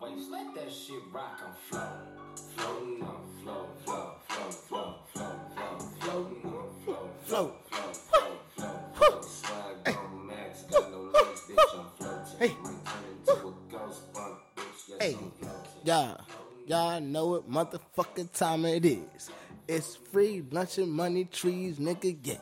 my waist. Let that shit rock. I'm floating, floating on, float, float, float, float, float, float, floating on, float, Float. float, float, float, float. Swag on max, got no legs, bitch. I'm floating. Hey. Might turn into a ghost bug, bitch. Yes, Hey, I'm floating. y'all, y'all know what motherfucking time it is. It's free lunch and money trees, nigga, yeah.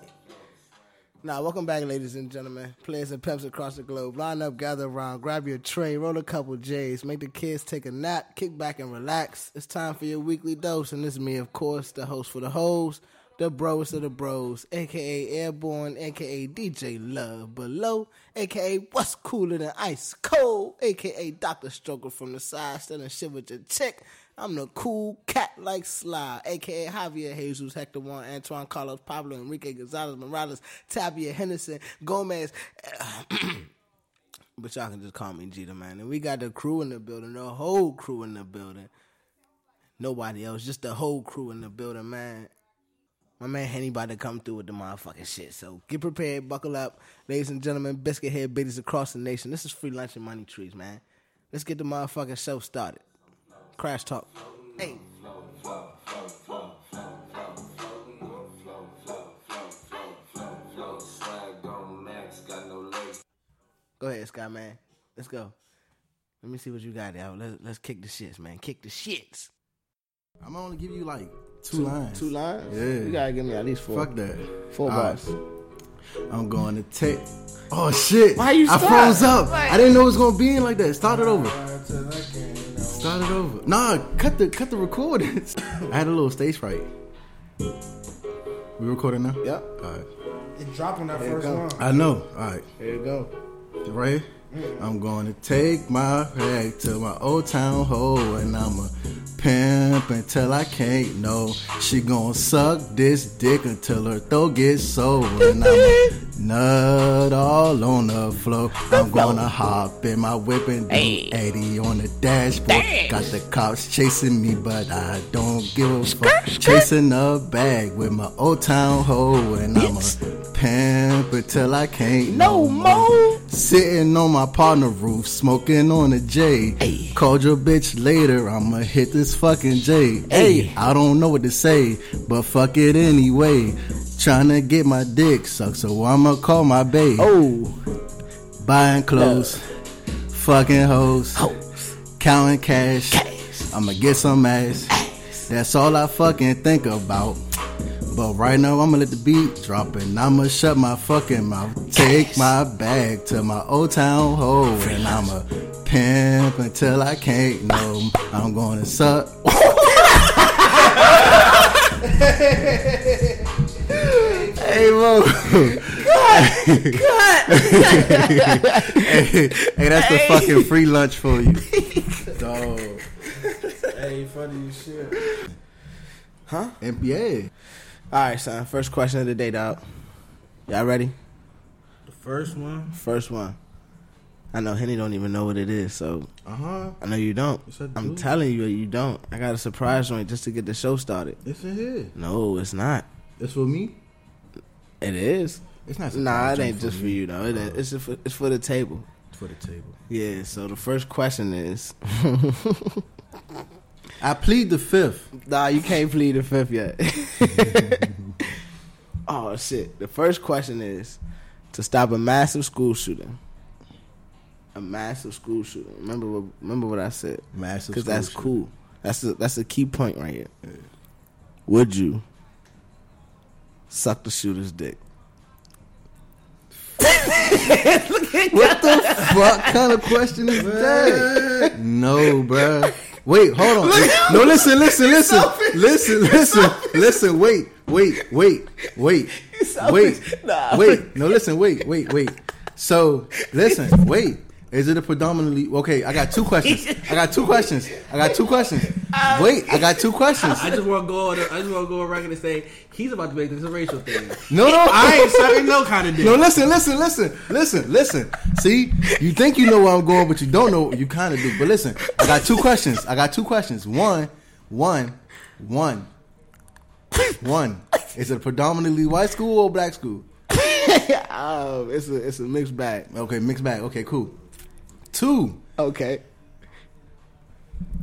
Now, welcome back, ladies and gentlemen. Players and pimps across the globe. Line up, gather around, grab your tray, roll a couple J's, make the kids take a nap, kick back and relax. It's time for your weekly dose, and this is me, of course, the host for the hoes, the bros of the bros, aka Airborne, aka DJ Love Below, aka What's Cooler Than Ice Cold, aka Dr. Stroker from the side, standing and shit with your chick. I'm the cool cat like Sly, aka Javier Jesus, Hector Juan, Antoine Carlos Pablo, Enrique Gonzalez Morales, Tabia Henderson, Gomez. but y'all can just call me Jeter, man. And we got the crew in the building, the whole crew in the building. Nobody else, just the whole crew in the building, man. My man Henny about to come through with the motherfucking shit. So get prepared, buckle up. Ladies and gentlemen, biscuit head biddies across the nation. This is free lunch and money trees, man. Let's get the motherfucking show started. Crash talk. Hey. Swag on max, got no legs. Go ahead, Sky man. Let's go. Let me see what you got there. Let's, let's kick the shits, man. Kick the shits. I'm gonna only give you like two, lines. Two lines? Yeah. You gotta give me at least four. Fuck that. Four All bars. right. I'm going to take. Oh shit! Why you I froze up. I didn't know it was gonna be in like that. Start it over. Start it over. Nah, cut the cut the recordings. I had a little stage fright. We recording now? Yep. All right. It dropped on that There first one. I know. All right. Here you go. Right? I'm gonna take my bag to my old town hole and I'ma pimp until I can't no. She gon' suck this dick until her throat gets sore and I'ma nut all on the floor. I'm gonna hop in my whip and do 80 on the dashboard. Got the cops chasing me, but I don't give a fuck. Chasing a bag with my old town hoe and I'ma pimp until I can't No more. Sitting on my partner roof, smoking on a J. Called your bitch later, I'ma hit this fucking Jay. Hey, I don't know what to say, but fuck it anyway. Tryna get my dick sucked, so I'ma call my babe. Oh. Buying clothes, fucking hoes, counting cash. I'ma get some ass. That's all I fucking think about. But right now I'ma let the beat drop and I'ma shut my fucking mouth. Take my bag to my old town hole and I'ma pimp until I can't no. I'm gonna suck. hey, Mo. hey, hey, that's the fucking free lunch for you. Dog. Hey, funny shit. Huh? And yeah. All right, son. First question of the day, dog. Y'all ready? The first one. First one. I know Henny don't even know what it is, so Uh huh. I know you don't. I'm telling you, you don't. I got a surprise joint just to get the show started. It's in here. No, it's not. It's for me. It is. It's not. Nah, it ain't just for you though. It is. It's for, it's for the table. It's for the table. Yeah. So the first question is, I plead the fifth. nah, you can't plead the fifth yet. oh shit. The first question is to stop a massive school shooting. A massive school shooting. Remember what? Remember what I said. Massive. Because that's shooting. cool. That's a, that's a key point right here. Would you suck the shooter's dick? What the fuck kind of question is that? No, bruh. Wait, hold on. No, listen, listen, listen, listen, listen, listen. Wait, wait, wait, wait, wait, wait. No, listen, wait, wait, wait. So, listen, wait. Is it a predominantly okay? I got two questions. I got two questions. I got two questions. Wait, I got two questions. I just want to go. On the, I just want to go on record and say he's about to make this a racial thing. No, no, I ain't sucking no kind of dick. No, listen, listen, listen, listen, listen. See, you think you know where I'm going, but you don't know. You kind of do. But listen, I got two questions. I got two questions. One, one, one, one. Is it a predominantly white school or black school? um, it's a it's a mixed bag. Okay, mixed bag. Okay, cool. Two. Okay.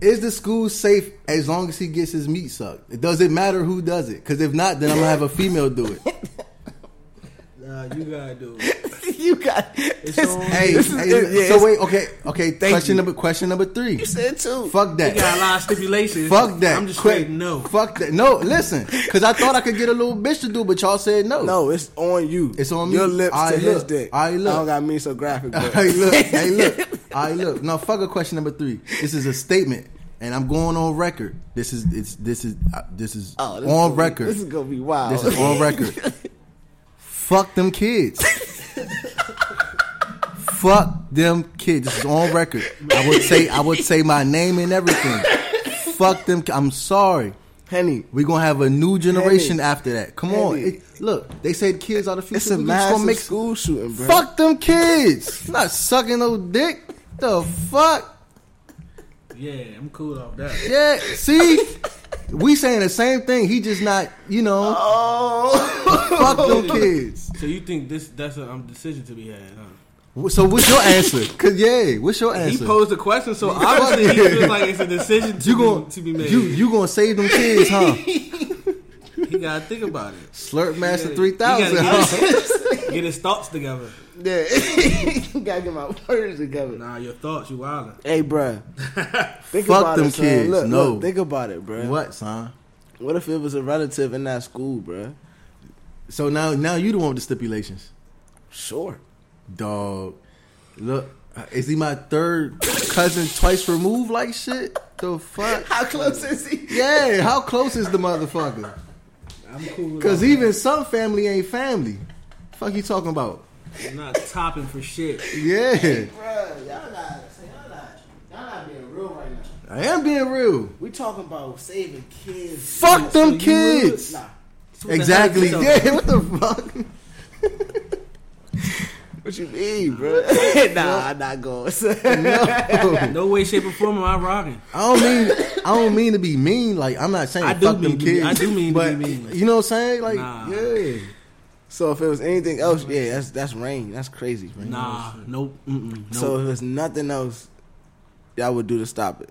is the school safe as long as he gets his meat sucked? It does it matter who does it? Because if not, then I'm gonna have a female do it. Nah, you gotta do it. you got. It's It's, Hey, This is- hey, it- yeah, so wait, okay, okay. question you. number question number three. you said two. Fuck They got a lot of stipulations. Fuck that. I'm just Quick. straight no. Fuck that. No, listen, because I thought I could get a little bitch to do, it, but y'all said no. No, it's on you. It's on Your me. Your lips All to right, his look. dick. All right, look. I don't got me so graphic. But. hey, look, hey, look. I look. No, fuck a question number three. This is a statement, and I'm going on record. This is it's this is uh, this is Oh, this on is gonna be- record. this is gonna be wild. This is on record. Fuck them kids. Fuck them kids. This is on record. I would say I would say my name and everything. Fuck them. ki- I'm sorry. Henny. We gonna have a new generation Henny. after that. Come on. Henny. It- look, they said kids are the future. It's a We just massive gonna make school shooting, bro. Fuck them kids. Not sucking no dick. The fuck? Yeah, I'm cool off that. Yeah. See, we saying the same thing. He just not. You know. Oh, Fuck them kids. So you think this that's a um, decision to be had? Huh? So what's your answer? Cause yeah, what's your answer? He posed the question, so obviously he feels like it's a decision to, you be, going to be made. you you gonna save them kids, huh? he gotta think about it. Slurp Master He three gotta- thousand. he Huh? Get, get his thoughts together. yeah. you gotta get my words together. Nah, your thoughts, you wildin'. Hey, bruh. Think Fuck about them it, son. kids. Look, No. look, think about it, bruh. What, son? What if it was a relative in that school, bruh? So now now you don't want the stipulations, Sure. Dog. Look, is he my third cousin twice removed? Like shit. The fuck? How close is he? Yeah. How close is the motherfucker? I'm cool with Cause all even some family ain't family. Fuck you talking about? that. I'm not topping for shit. Yeah, Bruh, y'all not, y'all not, y'all not being real right now. I am being real. We talking about saving kids. Fuck so them you kids. Nah. So what the Exactly. hell is this Yeah. What the fuck? What you mean, bro? nah, I'm not going. No. No way, shape, or form am I rocking. I don't mean I don't mean to be mean. Like I'm not saying I do fuck them mean be- I do mean to be mean. You know what I'm saying? Like Nah. yeah. so if it was anything else, yeah, that's that's rain. That's crazy. Rain. Nah, nope. Nope. So if it's nothing else, y'all would do to stop it.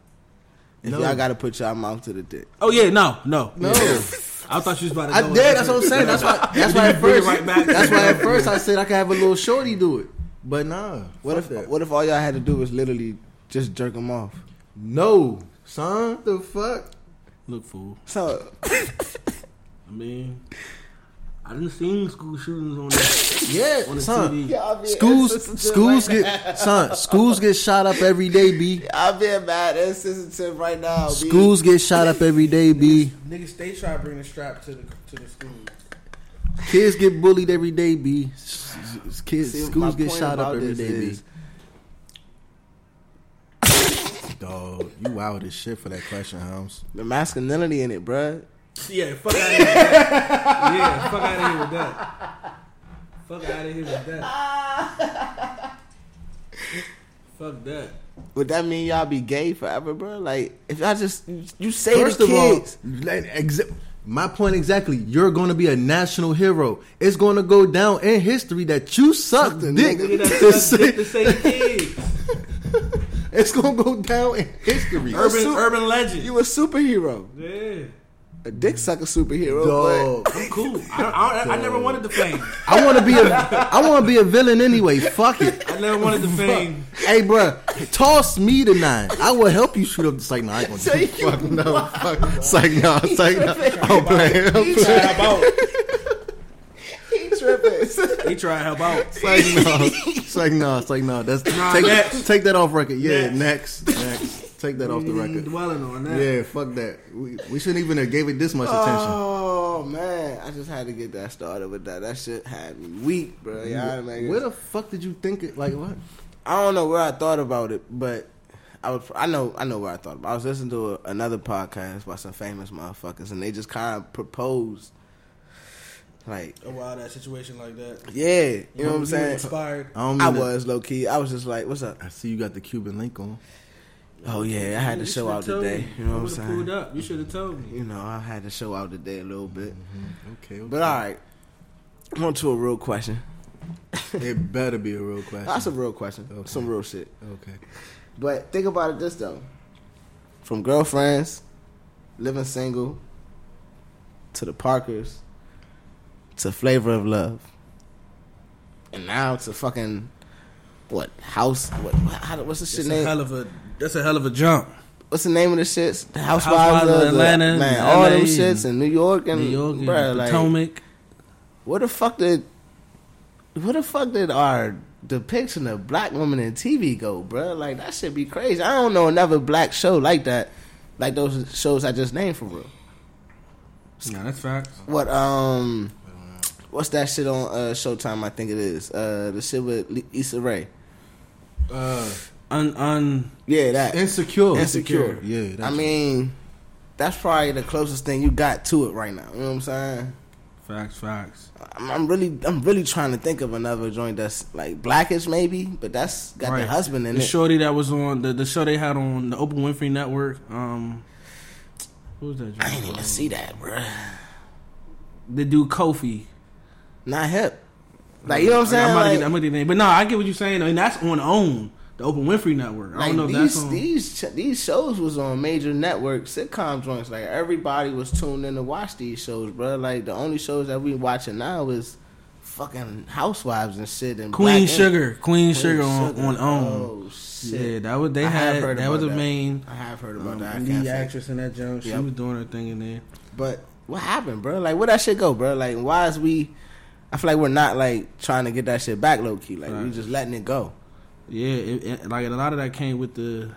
If No. y'all got to put y'all mouth to the dick. oh yeah, no, no, No. Yeah. I thought you was about to. I go did. That's what I'm saying. That's why. That's why at first. right back. That's why at first I said I could have a little shorty do it, but nah. What fuck if that. what if all y'all had to do was literally just jerk them off? No, son. The fuck. Look, fool. So I mean, I didn't seen school shootings on the, Yeah, on the son. TV. y'all Schools, schools right get son. Schools get shot up every day. B. now. I'm being mad insensitive right now. B. Schools get shot up every day. B. Niggas stay try to bring the strap to the to the school. Kids get bullied every day. B. Kids, See, schools get shot up every day. every this day. B. Dog, you wild as shit for that question, Holmes. The masculinity in it, bruh. Yeah, fuck out of here. Yeah, fuck out of here with that. Fuck out of here with that. fuck that. Would that mean y'all be gay forever, bro? Like, if y'all just you say First to of all, kids, like, exa- my point exactly. You're going to be a national hero. It's going to go down in history that you sucked the dick. nigga Nigga, to that's, say- that's the same kids. it's going to go down in history. Urban su- urban legend. you a superhero, yeah, a dick sucker superhero. Dog. I'm cool. I, I, I never wanted the fame. I want to be a I want to be a villain anyway. Fuck it. I never wanted the fame. Hey, bruh, toss me the nine. I will help you shoot up. It's like, no, I ain't gonna do it. you Fuck no. Fuck. It's like, no. It's like, no. I'm playing. I'm He playing. tried, Help out. he tripping. He try to help out. It's like no. It's like no. It's like no. That's Nah, take next. take that off record. Yeah, Next. next, next. Take that off the record. Dwelling on that. Yeah, fuck that. We, we shouldn't even have gave it this much attention. Oh man, I just had to get that started with that. That shit had me weak, bro. Y'all niggas- Where the fuck did you think it? Like what? I don't know where I thought about it, but I was I know I know where I thought about. It. I was listening to a, another podcast by some famous motherfuckers, and they just kind of proposed, like, A wild ass situation like that. yeah, you know what I'm were saying. Inspired. I don't I to- was low key. I was just like, "What's up?" I see you got the Cuban link on. Oh yeah, I had to show out today. You know what I'm saying? pulled up. You should have told me. You know, I had to show out today a little bit. Okay, okay. But all right, on to a real question. it better be a real question. That's a real question. Okay. Some real shit. okay. But think about it this though. from girlfriends, living single, to the Parkers, to Flavor of Love, and now to fucking what house? What? How, what's the shit a name? hell of a. That's a hell of a jump. what's the name of the shits? The Housewives, Housewives of of Atlanta, man, all LA, them shits in New York and New York, and bruh, like, Potomac. where the fuck did, where the fuck did our depiction of black women in TV go, bruh? Like that should be crazy. I don't know another black show like that, like those shows I just named for real. Yeah, that's facts. What um, what's that shit on uh, Showtime? I think it is uh the shit with Li- Issa Rae. Uh, Un, un, Yeah, that insecure. Insecure. Yeah. I mean, that's probably the closest thing you got to it right now. You know what I'm saying? facts, facts. I'm, I'm really, I'm really trying to think of another joint that's like blackish, maybe, but that's got the husband in it. The it. shorty that was on the, the show they had on the Oprah Winfrey Network. Um, what was that? I didn't even see that, bro. The dude Kofi. Not hip. Like you know what I'm saying? I'm about Like, get, I'm gonna get the name, but no, I get what you're saying, and that's on own the Oprah Winfrey Network. I like don't know if these that's on. these these shows was on major network sitcom joints. Like everybody was tuned in to watch these shows, bro. Like the only shows that we watching now is fucking Housewives and shit and Queen Sugar, Queen, Queen Sugar on Sugar. on own. Oh shit! yeah, that was they I had heard that was the main I have heard about um, that. I lead actress in that. She Yep. was doing her thing in there. But what happened, bro? Like, where that shit go, bro? Like, why is we? I feel like we're not like trying to get that shit back low key. Like, we Right. just letting it go. Yeah, it, it, like a lot of that came with the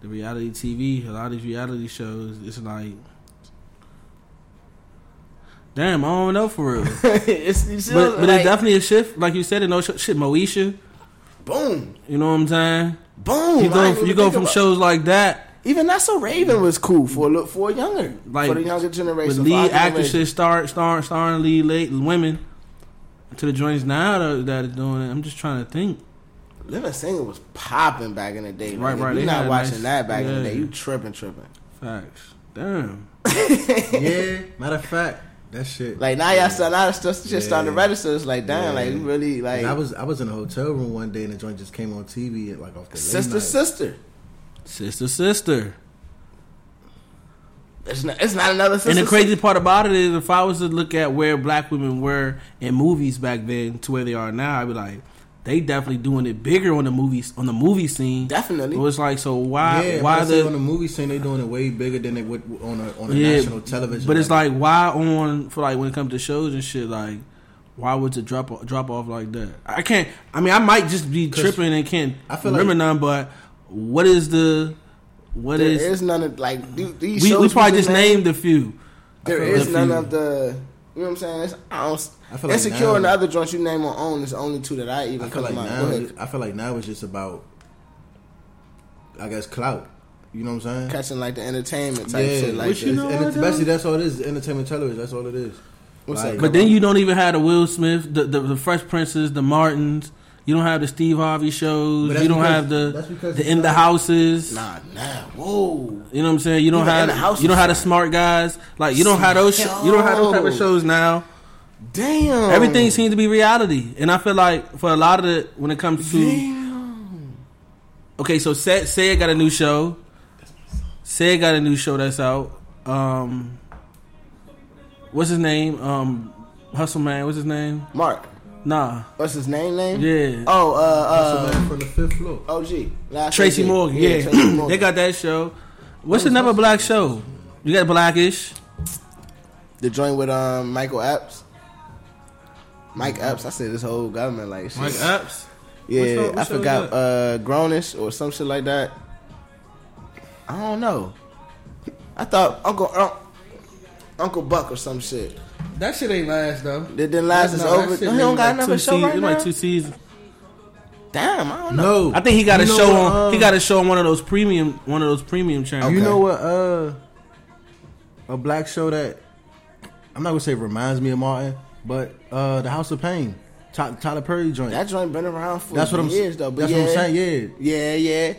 the reality TV. A lot of these reality shows, it's like, damn, I don't know for real. it's, see, but but like, it's definitely a shift, like you said. In those sh- shit, Moesha, boom, you know what I'm saying? boom. You go you go from about- shows like that Even That's So Raven was cool for a look for a younger, Like, for the younger generation. with lead actresses start star starring lead late women to the joints now that, that are doing it. I'm just trying to think. Living Single was popping back in the day. Right, Right, right, right. they You not watching nice- that back in the day. You tripping, tripping. Facts. Damn. yeah. Matter of fact, that shit. Like now, y'all start, now it's just shit starting to register. It's like, damn, Yeah. like you really like And I was I was in a hotel room one day and the joint just came on TV at like off the sister, night. sister. Sister, sister. It's not, it's not another sister. And the crazy sister. part about it is, if I was to look at where black women were in movies back then to where they are now, I'd be like, they definitely doing it bigger on the movies on the movie scene. definitely. It was like, so why? yeah, why the, on the? movie scene they doing it way bigger than they would on a on a Yeah, national television. but it's like, why on for like when it comes to shows and shit, like. Why would it drop drop off like that? I can't. I mean, I might just be tripping and can't I feel remember like- none. But what is the what There is? is none of like these we, shows. we probably just named. named a few. There is none few. of the. You know what I'm saying? It's, I don't, I feel like insecure now- and the other joints you name on own is the only two that I even I feel come like now Go ahead. it's- I feel like now it's just about I guess clout. You know what I'm saying? catching like the entertainment type yeah, shit like which this. you know and what, it's, basically that's all it is. Entertainment television. That's all it is. What's Like- But then you don't even have the Will Smith, the the, the Fresh Princes, the Martins. You don't have the Steve Harvey shows. You don't because- have the the in the houses. Nah, nah. Whoa. You know what I'm saying? You don't Even have the House you don't have the smart guys. Like you don't have those. Sh- you don't have those type of shows now. Damn. Everything seems to be reality, and I feel like for a lot of the when it comes to Damn. okay, so say say it got a new show. Say it got a new show that's out. Um, what's his name? Um, Hustle Man. What's his name? Mark. Nah. What's his name? Name? Yeah. Oh, uh, So uh, man from the fifth floor. OG. Last Tracy OG. Morgan, yeah, Tracy Morgan. they got that show. What's another black show? You got Blackish. the joint with um Michael Epps. Mike Epps. I said this whole government like shit. Mike Epps. Yeah, What show- what I forgot. Uh, Grownish or some shit like that. I don't know. I thought Uncle uh, Uncle Buck or some shit. That shit ain't last though. It didn't last. It's No, over. He don't got like another show seasons- right it's now. Like two seasons. Damn, I don't know. No, I think he got a You know show what, on. uh, he got a show on one of those premium, one of those premium channels. You Okay. know what? Uh, a black show that I'm not gonna say reminds me of Martin, but uh, the House of Payne, Tyler Perry joint. That joint been around for that's what I'm years though. But That's yeah, what I'm saying. Yeah. Yeah, yeah.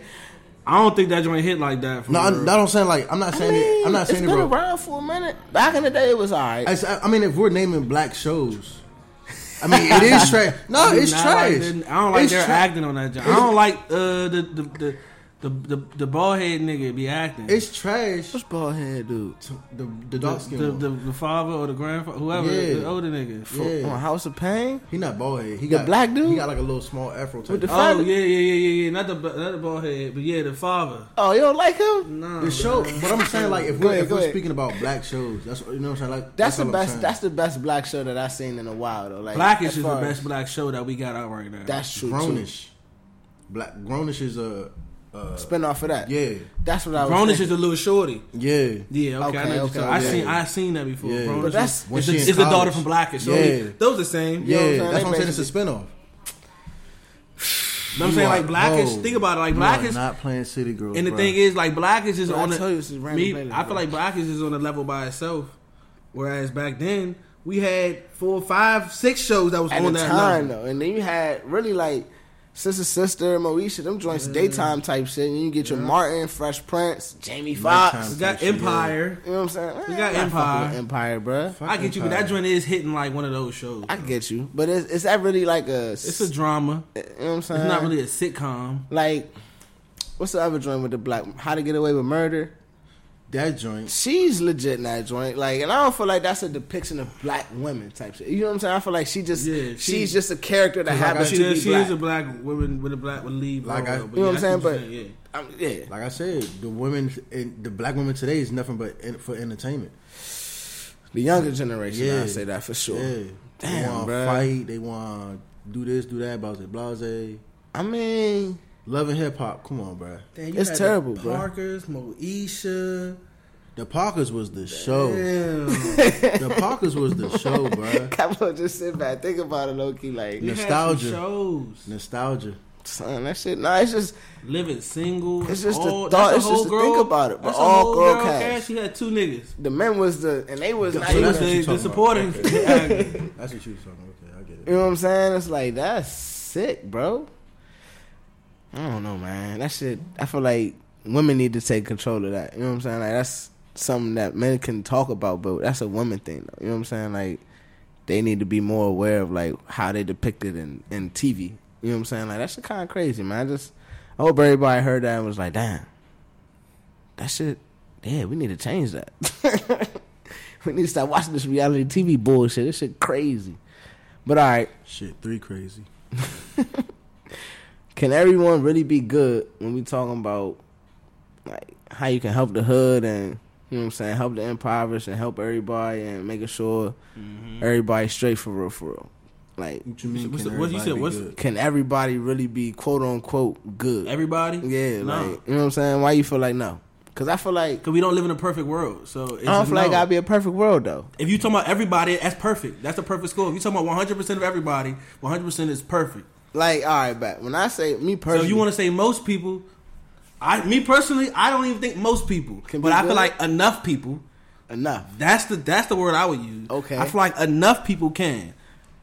I don't think that joint hit like that. For No, I, real. that I'm saying like I'm not I saying mean, it. I'm not saying it's it, been bro. around for a minute. Back in the day, it was alright. I, I mean, if we're naming black shows, I mean, it is trash. No, I do it's not trash. like I don't like It's their tra- acting on that joint. I don't like uh, the, the the The the the bald head nigga be acting. It's trash. What's bald head dude? The the the, dark skin. the, the, the father or the grandfather, whoever, Yeah. the older nigga. Yeah. On House of Payne? He not bald head. He The got black dude? He got like a little small afro type. With the The, Oh yeah, yeah, yeah, yeah, yeah. Not the not the bald head, but yeah, the father. Oh, you don't like him? Nah, the show, but I'm saying like if we're, ahead, if we're speaking about black shows, that's you know what I'm saying. Like That's, the best. That's the best black show that I've seen in a while though. Like Blackish is the best black show that we got out right now. That's true. Grownish. Black Grownish is a uh, Spin off of that. yeah That's what I was. Grownish thinking. is a little shorty. yeah. Yeah, okay, I Okay, know. okay, I okay. seen I seen that before. Yeah. Grownish But that's- is, When it's, she the, in it's the daughter from Blackish. So Yeah. those the same. Yeah, know what I'm saying? that's what I'm saying. It's a basically- spinoff. You know what I'm saying? Like Blackish, think about it. Like Blackish, not playing City Girls. and the bruh. thing is, like Blackish is Bro, on the. tell you, this is random me, playlist, I feel like Blackish is on a level by itself, whereas back then we had four, five, six shows that was at on the that time level. though, and then you had really like Sister Sister, Moesha, them joints daytime mm. type shit. And you get your Martin, Fresh Prince, Jamie Foxx. We got Type shit, Empire. You know what I'm saying? We got I'm Empire. Empire, bruh. Fuck I get you, but that joint is hitting like one of those shows. I get you, but is, is that really like a? It's a drama. you know what I'm saying? It's not really a sitcom. like. What's the other joint with the black? How to Get Away with Murder? That joint. She's legit in that joint. Like, and I don't feel like that's a depiction of black women type shit. You know what I'm saying? I feel like she just Yeah, she- she's just a character that Cause like happens She, to is, be she black. is a black woman with a black with lead. Like I- You but know what I'm saying? you're I'm- yeah. Like I said, the women, in, the black women today is nothing but in, for entertainment. The younger generation, Yeah. I say that for sure. Yeah, they want to fight. They want to do this, do that. Blase, blase. I mean, Love and hip hop. Come on, bruh. Damn, It's had terrible, the bro. Parkers, Moesha. The Parkers was the show. The Parkers was the show, bruh. come on, just sit back, think about it, low key. Like, We had some Nostalgia. shows. Nostalgia. son, that shit. Nah, it's just Living single. It's just the thought- it's just whole to girl, think about it, but That's a all whole girl cast. She had two niggas. the men was the and they was So not She even, the, the talking supporting. about. actor. That's what you was talking about. Okay, I get it. You know what I'm saying? It's like that's sick, bro. I don't know, man. That shit. I feel like women need to take control of that. You know what I'm saying? Like that's something that men can talk about, but that's a woman thing. Though. You know what I'm saying? Like they need to be more aware of like how they depicted in in TV. You know what I'm saying? Like that's kind of crazy, man. I just I hope everybody heard that and was like, damn, that shit. Yeah, we need to change that. we need to stop watching this reality TV bullshit. This shit crazy. But all right. Shit, three crazy. can everyone really be good when we talking about like how you can help the hood and you know what I'm saying, help the impoverished and help everybody and making sure mm-hmm. everybody's straight for real, for real. Like, What you mean? What's can the- what you everybody said, be what's- good? can everybody really be quote unquote good? Everybody. yeah, No. like you know what I'm saying. Why you feel like no? Because I feel like Because we don't live in a perfect world. So it's I don't a feel like no. gotta be a perfect world though. If you talking about everybody, that's perfect. That's a perfect score. If you talking about 100 percent of everybody, 100 percent is perfect. Like, all right, but when I say me personally, if you want to say most people, I me personally, I don't even think most people. Can but I feel like enough people. enough. That's the that's the word I would use. Okay. I feel like enough people can.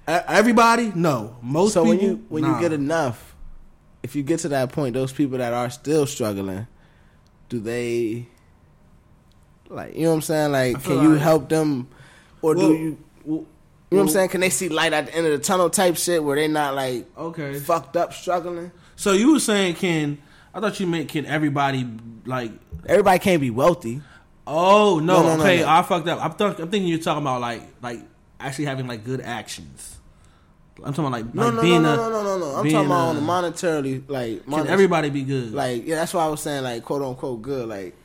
Everybody, no. Most so people. when you when nah. you get enough, if you get to that point, those people that are still struggling, do they like you know what I'm saying? Like, can you help them, or Well, do you? You know what I'm saying? Can they see light at the end of the tunnel type shit where they not like Okay. fucked up struggling? So you were saying can I thought you meant can everybody like Everybody can't be wealthy. Oh no, No, no, no, okay, no. I fucked up. I'm, th- I'm thinking you're talking about like like actually having like good actions. I'm talking about like, No, like no, no, being no, a, no, no, no, no. I'm talking about a- monetarily, like Can everybody be good? Like, yeah, that's why I was saying like quote unquote good. Like,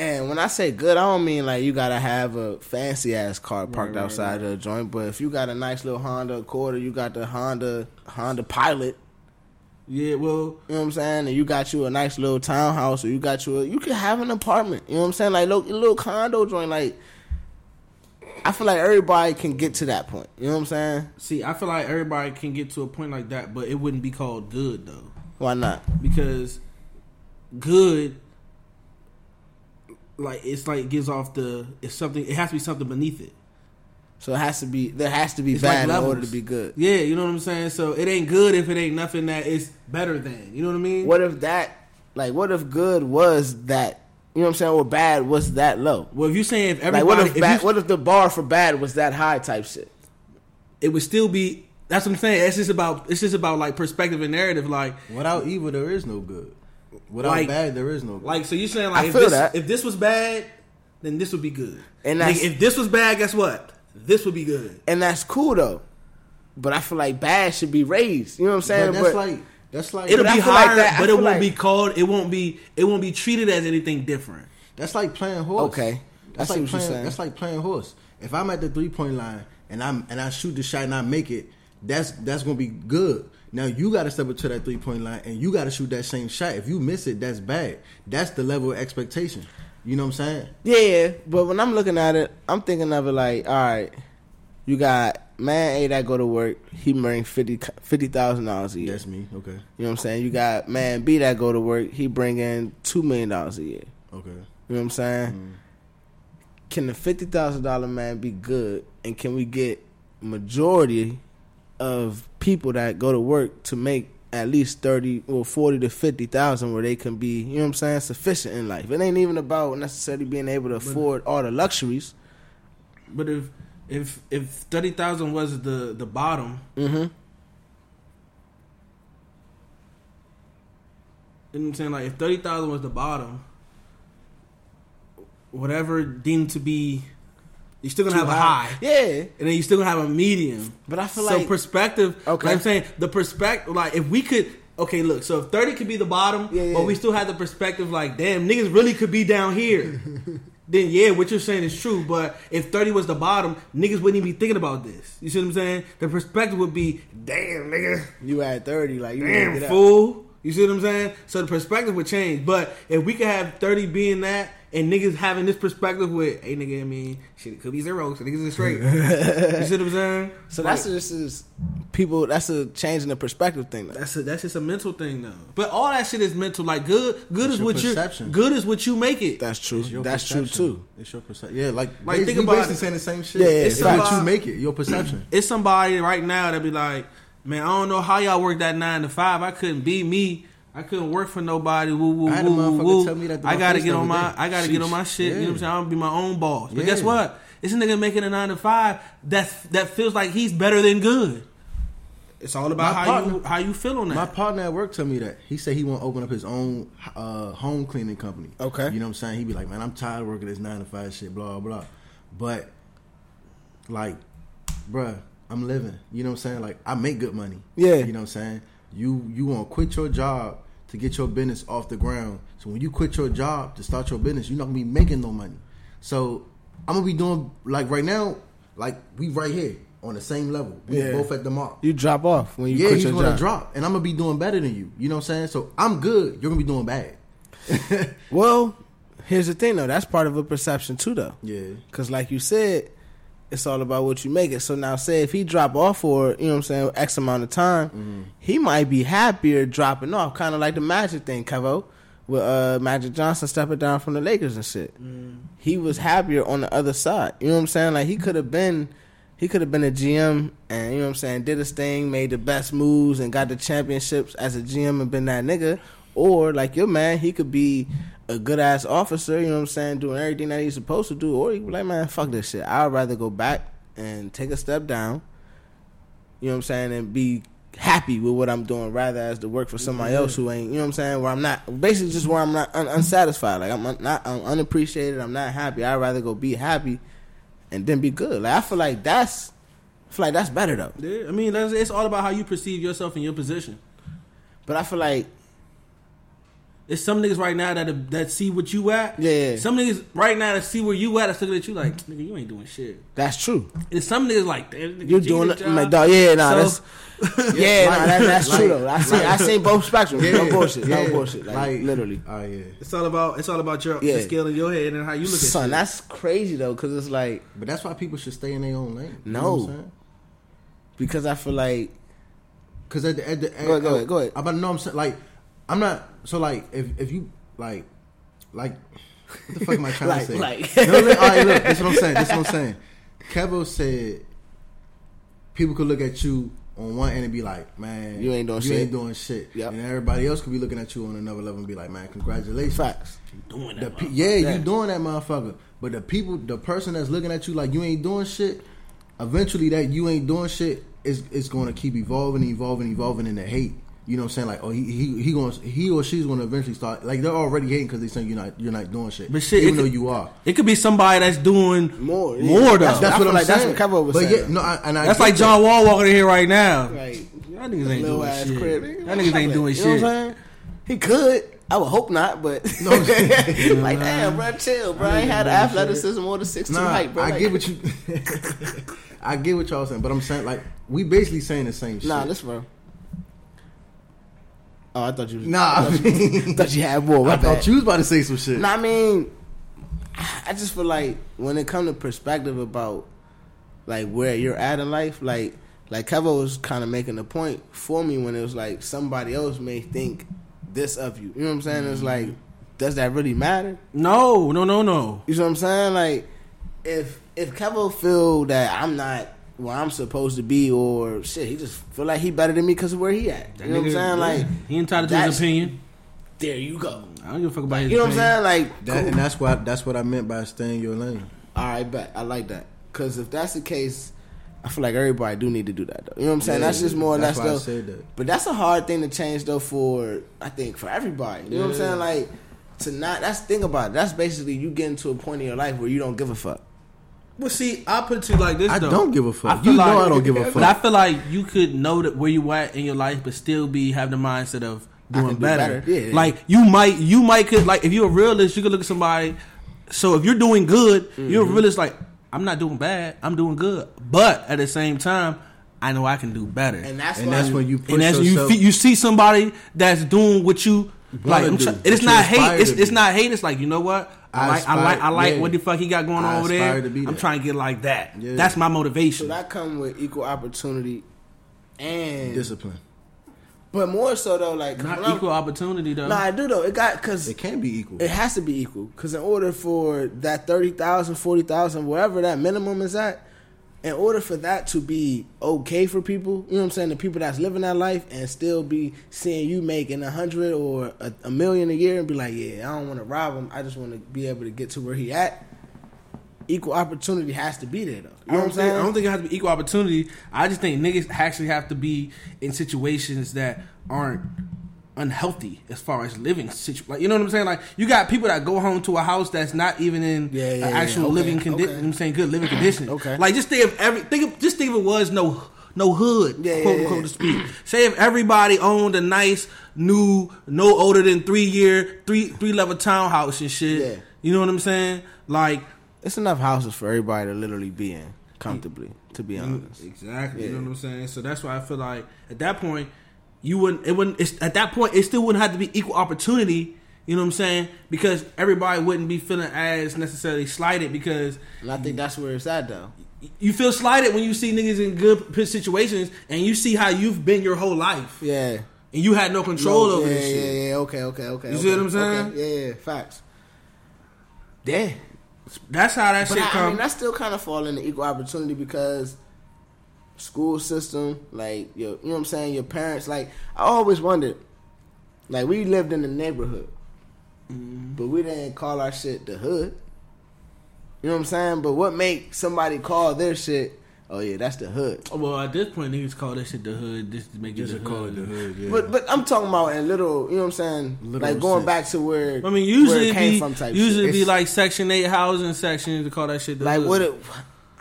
and when I say good, I don't mean like you gotta have a fancy ass car parked right, outside of the joint. But if you got a nice little Honda Accord, or you got the Honda Honda Pilot, yeah, well, you know what I'm saying, and you got you a nice little townhouse, or you got you a, you can have an apartment. You know what I'm saying, like little, little condo joint. Like, I feel like everybody can get to that point. You know what I'm saying? see, I feel like everybody can get to a point like that, but it wouldn't be called good though, Why not? because good, like it's like gives off the it's something. It has to be something beneath it. So it has to be there has to be It's like bad in order to be good. Yeah, you know what I'm saying. So it ain't good if it ain't nothing that is better than. You know what I mean? What if that, like, what if good was that, you know what I'm saying, or bad was that low? Well, if you're saying if Like, everybody, what if, if bad, you- what if the bar for bad was that high type shit? it would still be. That's what I'm saying. It's just about it's just about like perspective and narrative. Like Without evil, there is no good. Without Like- bad, there is no good. Like, so you're saying like I if feel this, that. if this was bad, then this would be good. And Nigga, that's- if this was bad, guess what? This would be good. and that's cool though. But I feel like bad should be raised. You know what I'm saying? But that's But- like that's like It'll be feel like higher, that- I but it won't like- be called. It won't be. It won't be treated as anything different. That's like playing horse. Okay. That's like what playing. saying. That's like playing horse. If I'm at the three point line and I'm and I shoot the shot and I make it, that's that's gonna be good. Now you got to step up to that three point line and you got to shoot that same shot. If you miss it, that's bad. That's the level of expectation. You know what I'm saying? Yeah, but when I'm looking at it, I'm thinking of it like, all right, you got man A that go to work, he bring fifty fifty thousand dollars a year. That's me. Okay. You know what I'm saying? You got man B that go to work, he bring in two million dollars a year. Okay. You know what I'm saying? Mm-hmm. Can the fifty thousand dollar man be good, and can we get majority of people that go to work to make at least thirty or forty to fifty thousand, where they can be, you know what I'm saying, sufficient in life? It ain't even about necessarily being able to afford all the luxuries. But if if if thirty thousand was the the bottom, Mm-hmm. you know what I'm saying? Like if thirty thousand was the bottom, whatever deemed to be, you're still gonna have a high, Yeah, and then you're still gonna have a medium. but I feel so like so perspective. Okay. like I'm saying the perspective. Like if we could. Okay, look. So if thirty could be the bottom, Yeah, yeah. but we still have the perspective. Like, damn, niggas really could be down here. then yeah, what you're saying is true. But if thirty was the bottom, niggas wouldn't even be thinking about this. You see what I'm saying? The perspective would be, damn, nigga, you at thirty, like you damn up. fool. You see what I'm saying? So the perspective would change. But if we could have 30 being that and niggas having this perspective with, hey nigga, I mean, shit, it could be zero, so niggas is straight. you see what I'm saying? So that's just is people. That's a change in the perspective thing. Though. That's a, that's just a mental thing though. But all that shit is mental. Like good, good It's is your what you good is what you make it. That's true. It's your That's true too. It's your perception. Yeah, like, Like, like think we about basically it. saying the same shit. Yeah, yeah, it's it's what about- you make it. Your perception. it's somebody right now that be like, man, I don't know how y'all work that nine to five. I couldn't be me. I couldn't work for nobody. Woo woo I had woo woo. tell me that I gotta get on my. day. I gotta get on my Sheesh. shit. You know what I'm saying? I'm gonna be my own boss. But Yeah. guess what? This nigga making a nine to five. That that feels like he's better than good. It's all about My how you partner- how you feel on that. My partner at work told me that. He said he want to open up his own uh, home cleaning company. Okay. You know what I'm saying? He'd be like, man, I'm tired of working this nine to five shit, blah, blah. But, like, bruh, I'm living. You know what I'm saying? Like, I make good money. Yeah. You know what I'm saying? You you want to quit your job to get your business off the ground. So when you quit your job to start your business, you're not going to be making no money. So I'm going to be doing, like, right now, like, we right here on the same level. We Yeah. both at the mark. You drop off when you Yeah, he's gonna job. drop, and I'm gonna be doing better than you. You know what I'm saying? So I'm good. You're gonna be doing bad. Well, here's the thing though. That's part of a perception too, though. Yeah, Because like you said, it's all about what you make it. So now, say if he drop off for you know what I'm saying X amount of time, Mm-hmm. he might be happier dropping off, kind of like the Magic thing, Kevo, with uh, Magic Johnson stepping down from the Lakers and shit. He was happier on the other side. You know what I'm saying? Like he could have been. He could have been a GM and you know what I'm saying, did his thing, made the best moves and got the championships as a GM and been that nigga. Or like your man, he could be a good ass officer, you know what I'm saying, doing everything that he's supposed to do. Or could be like, man, fuck this shit. I'd rather go back and take a step down, you know what I'm saying, and be happy with what I'm doing rather as to work for somebody mm-hmm. else who ain't, you know what I'm saying, where I'm not, basically just where I'm not un- unsatisfied. Like I'm un- not, I'm unappreciated, I'm not happy. I'd rather go be happy and then be good. Like I feel like that's, I feel like that's better though. Yeah, I mean, it's all about how you perceive yourself in your position. But I feel like It's some niggas right now that that see what you at. Yeah, yeah. Some niggas right now that see where you at that's looking at you like, nigga, you ain't doing shit. that's true. And some niggas like, damn, nigga, You're doing the it, like, dog. Yeah, nah, So- that's yeah, nah, that, that's like- true though. I seen, I seen both spectrums. Yeah, no bullshit, no bullshit. Like, literally, Oh yeah. It's all about it's all about your Yeah. the scale in your head and how you look at son, shit. that's crazy though, because it's like But that's why people should stay in their own lane. You No. know what I'm saying? because I feel like Because at the, at the at, Go ahead, go ahead, go ahead. I'm about to know. what I'm saying like I'm not. So like if if you like like what the fuck am I trying Like- to say? like- no, look, all right, look. This is what I'm saying. This is what I'm saying. Kevo said people could look at you on one end and be like, man, You ain't doing you shit. ain't doing shit. Yep. And everybody else could be looking at you on another level and be like, man, congratulations. facts. doing The that. pe- yeah, Yeah. you doing that motherfucker. But the people, the person that's looking at you like you ain't doing shit, eventually that you ain't doing shit is is going to keep evolving, evolving, evolving in the hate. You know what I'm saying? Like, oh, he he he going he or she's going to eventually start. Like, they're already hating because they saying you're not you're not doing shit. But shit, even though could- you are. It could be somebody that's doing More, yeah. more though. That's- That's I what I'm like that's what Kevo was but saying. yeah, no, I, and I That's get like that. John Wall walking in here right now. Right. Y'all niggas ain't doing shit. crib. Y'all niggas ain't doing You know shit. what I'm saying? He could. I would hope not, but No. like damn, bro, chill, bro. I ain't had athleticism or the six two Nah, height, bro. I Like, get what you. I get what y'all saying, but I'm saying like we basically saying the same shit. Nah, listen, bro. Oh, I thought you. Was, Nah, I mean, thought you had more. I thought you was about to say some shit. Nah, I mean, I just feel like when it comes to perspective about like where you're at in life, like like Kevo was kind of making a point for me when it was like somebody else may think this of you. You know what I'm saying? It's like, does that really matter? No, no, no, no. You know what I'm saying? Like, if if Kevo feel that I'm not where I'm supposed to be, or shit, he just feel like he better than me because of where he at. That You know what I'm nigga- saying? Like, he entitled to his opinion. there you go. I don't give a fuck about his You know what I'm saying? Like, That, cool. and that's what that's what I meant by staying your lane. All right, bet I like that because if that's the case, I feel like everybody do need to do that though. You know what I'm saying? Yeah, that's just more or that's less why I though. said that. But that's a hard thing to change though for I think for everybody. You know what I'm saying? Like to not that's the thing about it. That's basically you getting to a point in your life where you don't give a fuck. Well, see, I put it to you like this. I though. don't give a fuck. I feel You know I don't give a fuck. But fuck. I feel like you could know that where you at in your life, but still be have the mindset of doing can do better. better. Yeah. Like you might, you might could like if you're a realist, you could look at somebody. So if you're doing good, you're a Mm-hmm. realist. Like I'm not doing bad, I'm doing good. But at the same time, I know I can do better. And that's And that's when you push and that's you yourself. fe- you see somebody that's doing what you like. I'm do, try- it's not hate. It's, it's not hate. It's like you know what. I, I like. I like. I like yeah. what the fuck he got going on over there. to be I'm trying to get like that. Yeah. That's my so motivation. that come with equal opportunity and Discipline. but more so though like Not when I'm- equal opportunity though. Nah, I do though. It got because It can be equal. It has to be equal because in order for that 30,000, 40,000, wherever that minimum is at, in order for that to be okay for people, you know what I'm saying, the people that's living that life and still be seeing you making a hundred or a, a million a year and be like, yeah, I don't want to rob him. I just want to be able to get to where he at. Equal opportunity has to be there though. You know what I'm saying? I don't think it has to be equal opportunity. I just think niggas actually have to be in situations that aren't unhealthy as far as living situ like you know what I'm saying like you got people that go home to a house that's not even in Yeah, yeah, a yeah. actual Okay, living condition okay. I'm saying good living conditions Okay. like just think of every think of just think if it was no no hood Yeah, quote yeah, unquote yeah. to speak say if everybody owned a nice new no older than three year three three level townhouse and shit Yeah. you know what I'm saying like It's enough houses for everybody to literally be in comfortably, to be mm, honest. Exactly. You know what I'm saying? So that's why I feel like at that point you wouldn't it wouldn't it's, at that point it still wouldn't have to be equal opportunity. You know what I'm saying? Because everybody wouldn't be feeling as necessarily slighted because And I think that's where it's at though. you feel slighted when you see niggas in good situations and you see how you've been your whole life Yeah. and you had no control No, over yeah, this shit. Yeah, yeah, okay, okay, okay. You okay, see what I'm saying? Okay, Yeah, yeah, facts. Yeah. That's how that But shit I, I comes. mean, that still kind of fall into equal opportunity because school system, like your, you know what I'm saying, your parents. Like I always wondered, like we lived in the neighborhood, Mm-hmm. but we didn't call our shit the hood. You know what I'm saying? But what make somebody call their shit? Oh yeah, that's the hood. well, at this point, niggas call that shit the hood This to make Just it to the call hood. it the hood. Yeah. But but I'm talking about in little. You know what I'm saying? Literal like going sense. back to where I mean, where usually it it came be from type. usually shit. be It's- like Section Eight housing sections to call that shit the like hood. what? It,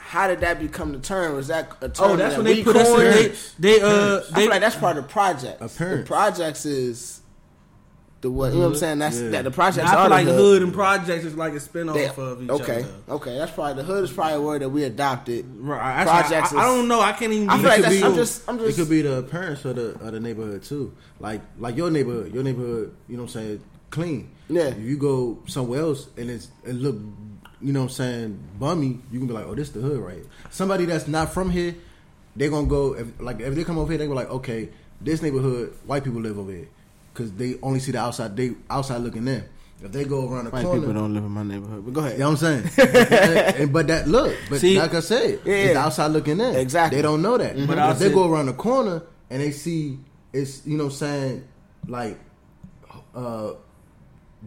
how did that become the term? Was that a term? Oh, that's that when they put us in. coined? They, they uh, I they feel like that's part of the projects. Apparent. The projects is the what you know what I'm saying. That's Yeah. that the projects I feel like the the hood and projects is like a spinoff They- of each okay, other. okay, that's probably the hood is probably a word that we adopted. Right, Projects I, I, I don't know. I can't even. I be feel like that's. I'm just. I'm It could be the parents of the of the neighborhood too. Like like your neighborhood, your neighborhood. You know what I'm saying? Clean. Yeah. If you go somewhere else and it's it look, you know what I'm saying, bummy, you can be like, oh, this the hood, right? Somebody that's not from here, they're gonna go. If, like if they come over here, they go like, okay, this neighborhood, white people live over here, because they only see the outside. They outside looking in. If they go around the White corner, people don't live in my neighborhood, but go ahead. you know what I'm saying? and, but that look, but See- like I said, Yeah, it's outside looking in. Exactly. They don't know that. But But if they go around the corner and they see it's you know what I'm saying like uh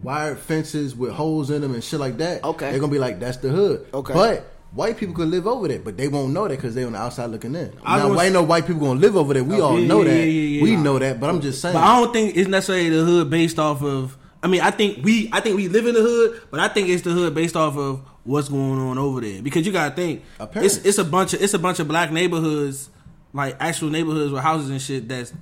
wire fences with holes in them and shit like that. Okay. They're gonna be like, that's the hood. Okay. But White people could live over there, but they won't know that because they're on the outside looking in. I now, was- ain't no white people gonna live over there. We oh, all yeah, know yeah, that. yeah, yeah, yeah. We know that, but I'm just saying. But I don't think it's necessarily the hood based off of. I mean, I think we, I think we live in the hood, but I think it's the hood based off of what's going on over there. Because you gotta think, it's it's a bunch of it's a bunch of black neighborhoods, like actual neighborhoods with houses and shit that's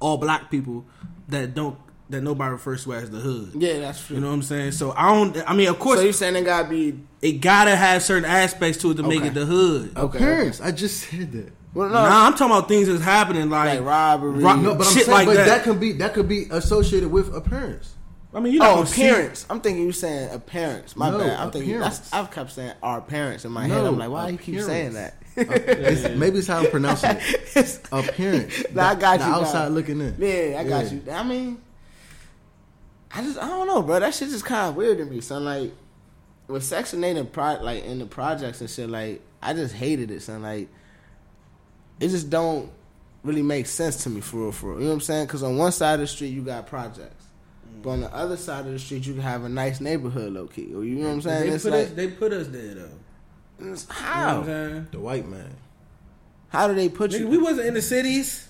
all black people that don't that nobody refers to as the hood. Yeah, that's true. You know what I'm saying? So I don't. I mean, of course, so you saying it gotta be? it gotta have certain aspects to it to make it the hood. Okay. appearance. I just said that. Well, no, Nah, I'm talking about things that's happening like, like robbery. Ro- No, but I'm Shit saying, like but that. that. can be that could be associated with appearance. I mean, you know, Oh, appearance. I'm thinking you saying appearance. My No, bad. I'm thinking appearance. that's. I've kept saying our parents in my No, head. I'm like, why do you keep saying that? It's, maybe it's how I'm pronouncing it. It's- Appearance. Nah, I got the you. now. outside looking in. Yeah, I got Yeah. you. I mean, I just I don't know, bro. That shit just kind of weird to me. son. like with Section Eight and pro like in the projects and shit. Like I just hated it, son. Like it just don't really make sense to me for real, for real. You know what I'm saying? Because on one side of the street you got projects. But on the other side of the street, you can have a nice neighborhood, low key. Or you know what I'm saying? They It's put, like, us, they put us there though. it's- You know what how? I'm? The white man. How do they put you? We wasn't in the cities.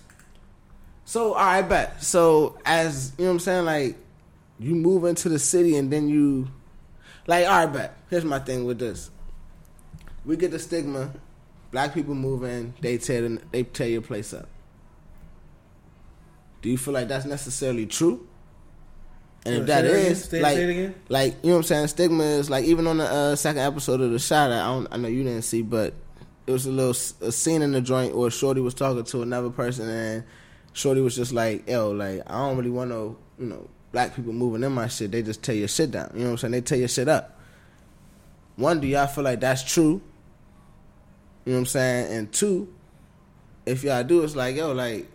So all right, bet. So as you know, what I'm saying like you move into the city and then you like all right, but Here's my thing with this. We get the stigma. Black people move in, they tear the, they tear your place up. Do you feel like that's necessarily true? And if that is, Say- like, say like you know what I'm saying, stigma is like even on the uh, second episode of the shot. I don't, I know you didn't see, but it was a little a scene in the joint where Shorty was talking to another person, and Shorty was just like, "Yo, like I don't really want no, you know, black people moving in my shit. They just tear your shit down. You know what I'm saying? They tear your shit up." One, do y'all feel like that's true? You know what I'm saying? And two, if y'all do, it's like, yo, like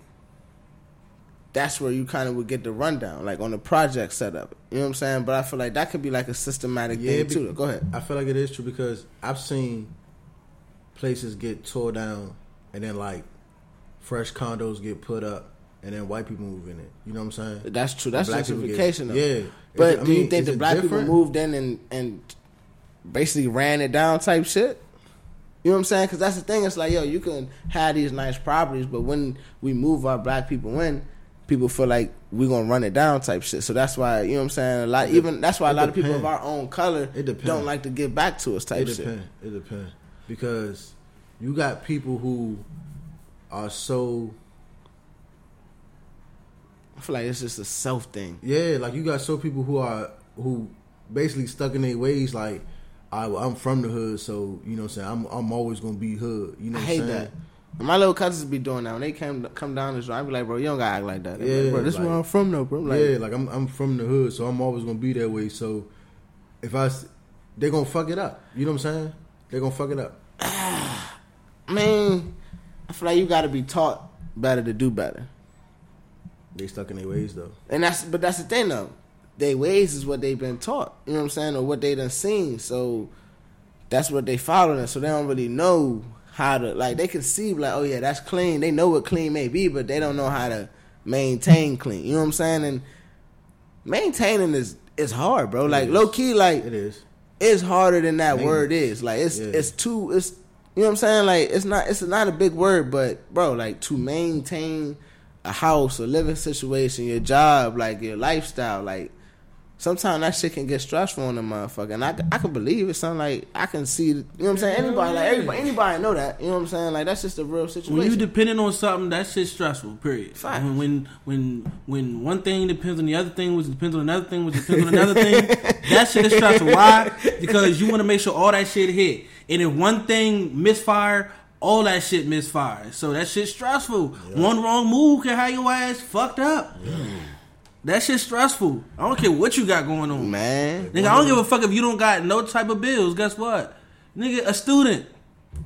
that's where you kind of would get the rundown, like on the project setup. You know what I'm saying? But I feel like that could be like a systematic Yeah, thing be- too. Go ahead. I feel like it is true because I've seen places get tore down and then like fresh condos get put up and then white people move in it. You know what I'm saying? That's true. That's Black get- yeah. But it- I do you think the black people moved in and and basically ran it down type shit? You know what I'm saying? Because that's the thing. It's like, yo, you can have these nice properties, but when we move our black people in, people feel like we're gonna run it down type shit. So that's why you know what I'm saying. A lot, even that's why a lot of people of our own color don't like to give back to us type It shit. It depends. It depends because you got people who are so I feel like it's just a self thing. yeah, like you got so people who are who basically stuck in their ways. Like I, I'm from the hood, so you know what I'm saying. I'm I'm always gonna be hood. You know I what hate I'm saying? that. My little cousins be doing that when they come come down this road. I be like, bro, you don't gotta act like that. They be like, Yeah, bro, this is where I'm from, though, bro. Like, yeah, like I'm I'm from the hood, so I'm always gonna be that way. So if I, they gonna fuck it up. You know what I'm saying? They gonna fuck it up. I mean, I feel like you got to be taught better to do better, They stuck in their ways though. and that's but that's the thing though. Their ways is what they've been taught. You know what I'm saying, or what they done seen. So that's what they following. So they don't really know how to like. They can see like, oh yeah, that's clean. They know what clean may be, but they don't know how to maintain clean. You know what I'm saying? And maintaining is is hard, bro. Like is. low key, like It is. it's harder than that word is. Like it's Yeah. it's too it's you know what I'm saying? Like it's not it's not a big word, but bro, like to maintain a house, a living situation, your job, like your lifestyle, like sometimes that shit can get stressful on the motherfucker. And I, I can believe it. Something like I can see, you know what I'm saying? Anybody, like everybody, anybody know that. You know what I'm saying? Like that's just a real situation. When you depending on something, that shit's stressful. Period. Fact. When, when when when one thing depends on the other thing, which depends on another thing, which depends on another thing, that shit is stressful. Why? Because you want to make sure all that shit hit, and if one thing misfire, all that shit misfire. So that shit's stressful. One wrong move can have your ass fucked up. That shit's stressful. I don't care what you got going on. man. Nigga, I don't give a fuck if you don't got no type of bills. Guess what? Nigga, a student.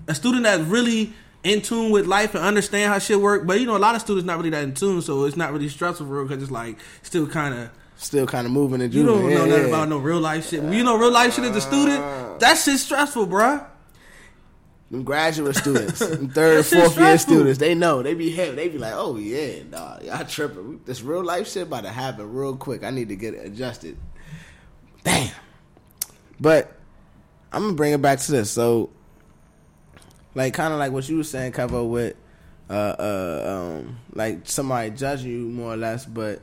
A student that's really in tune with life and understand how shit work. But you know, a lot of students not really that in tune, so it's not really stressful for real because it's like still kind of Still kind of moving and you don't yeah, know nothing yeah. about no real life shit. You know real life shit as a student, that shit's stressful, bruh. Them graduate students, them third, fourth year students, they know. They be heavy. They be like, oh yeah, nah, y'all tripping. This real life shit about to happen real quick. I need to get it adjusted. Damn. But I'm gonna bring it back to this. So Like kind of like what you were saying, Kevo, with uh uh um like somebody judging you more or less, but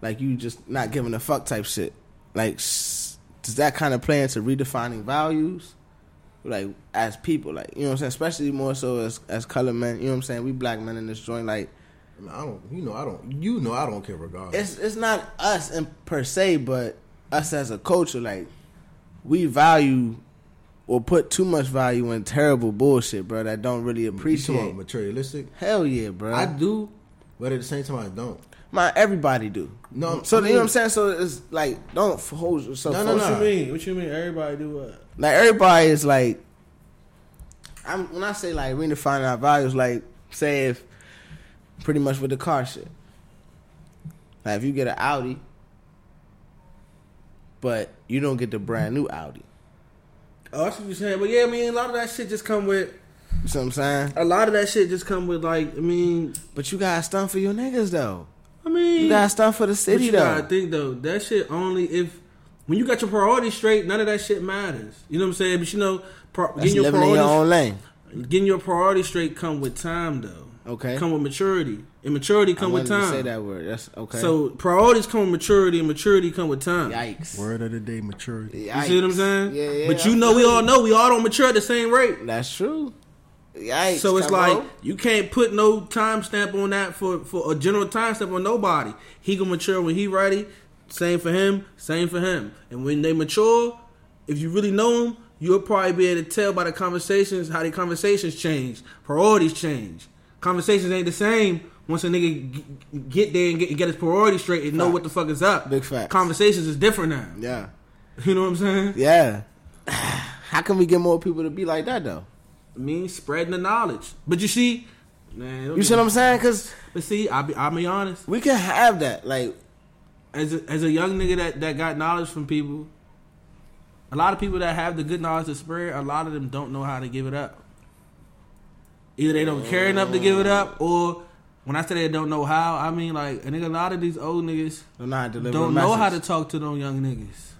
like you just not giving a fuck type shit. Like does that kind of play into redefining values? Like as people, like you know what I'm saying, especially more so as as color men. You know what I'm saying? We black men in this joint, like I, mean, I don't. You know, I don't. You know, I don't care regardless. it's it's not us in per se, but us as a culture, like we value or put too much value in terrible bullshit, bro. That don't really You talking appreciate. about materialistic? Hell yeah, bro. I do, but at the same time, I don't. My everybody do. No, so you know what I'm saying. So it's like don't hold yourself. No, no, no. What you mean? What you mean? Everybody do what? Like everybody is like. I'm when I say like redefining our values, like say if pretty much with the car shit. Like if you get an Audi, but you don't get the brand new Audi. Oh, that's what you're saying. But yeah, I mean, a lot of that shit just come with. You see what I'm saying? A lot of that shit just come with like. I mean, But you got to stunt for your niggas though. I mean, You got to stunt for the But city you though. gotta think though, that shit only if when you got your priorities straight, none of that shit matters. You know what I'm saying? But you know, pro- That's getting your living in your own priorities, lane. getting your priorities straight come with time though. Okay. Come with maturity, and maturity I come with wanted to time. say that word. That's okay. So priorities come with maturity, and maturity come with time. yikes. Word of the day, maturity. You see what I'm saying? Yeah, yeah. But you know, we all know we all don't mature at the same rate. That's true. Yikes. So it's like on. you can't put no timestamp on that for for a general timestamp on nobody. He gonna mature when he ready. Same for him. Same for him. And when they mature, if you really know them, you'll probably be able to tell by the conversations how the conversations change, priorities change. Conversations ain't the same once a nigga g- get there and get, get his priorities straight and know what the fuck is up. Big facts. Conversations is different now. yeah, You know what I'm saying? yeah. How can we get more people to be like that though? I mean, spreading the knowledge. But you see, man, You see what I'm saying? Because But see, I'll be, I'll be honest. we can have that. Like, as a, as a young nigga that, that got knowledge from people, a lot of people that have the good knowledge to spread, a lot of them don't know how to give it up. Either they don't care enough to give it up, or when I say they don't know how, I mean like a nigga. A lot of these old niggas don't know how to don't know how to talk to them young niggas.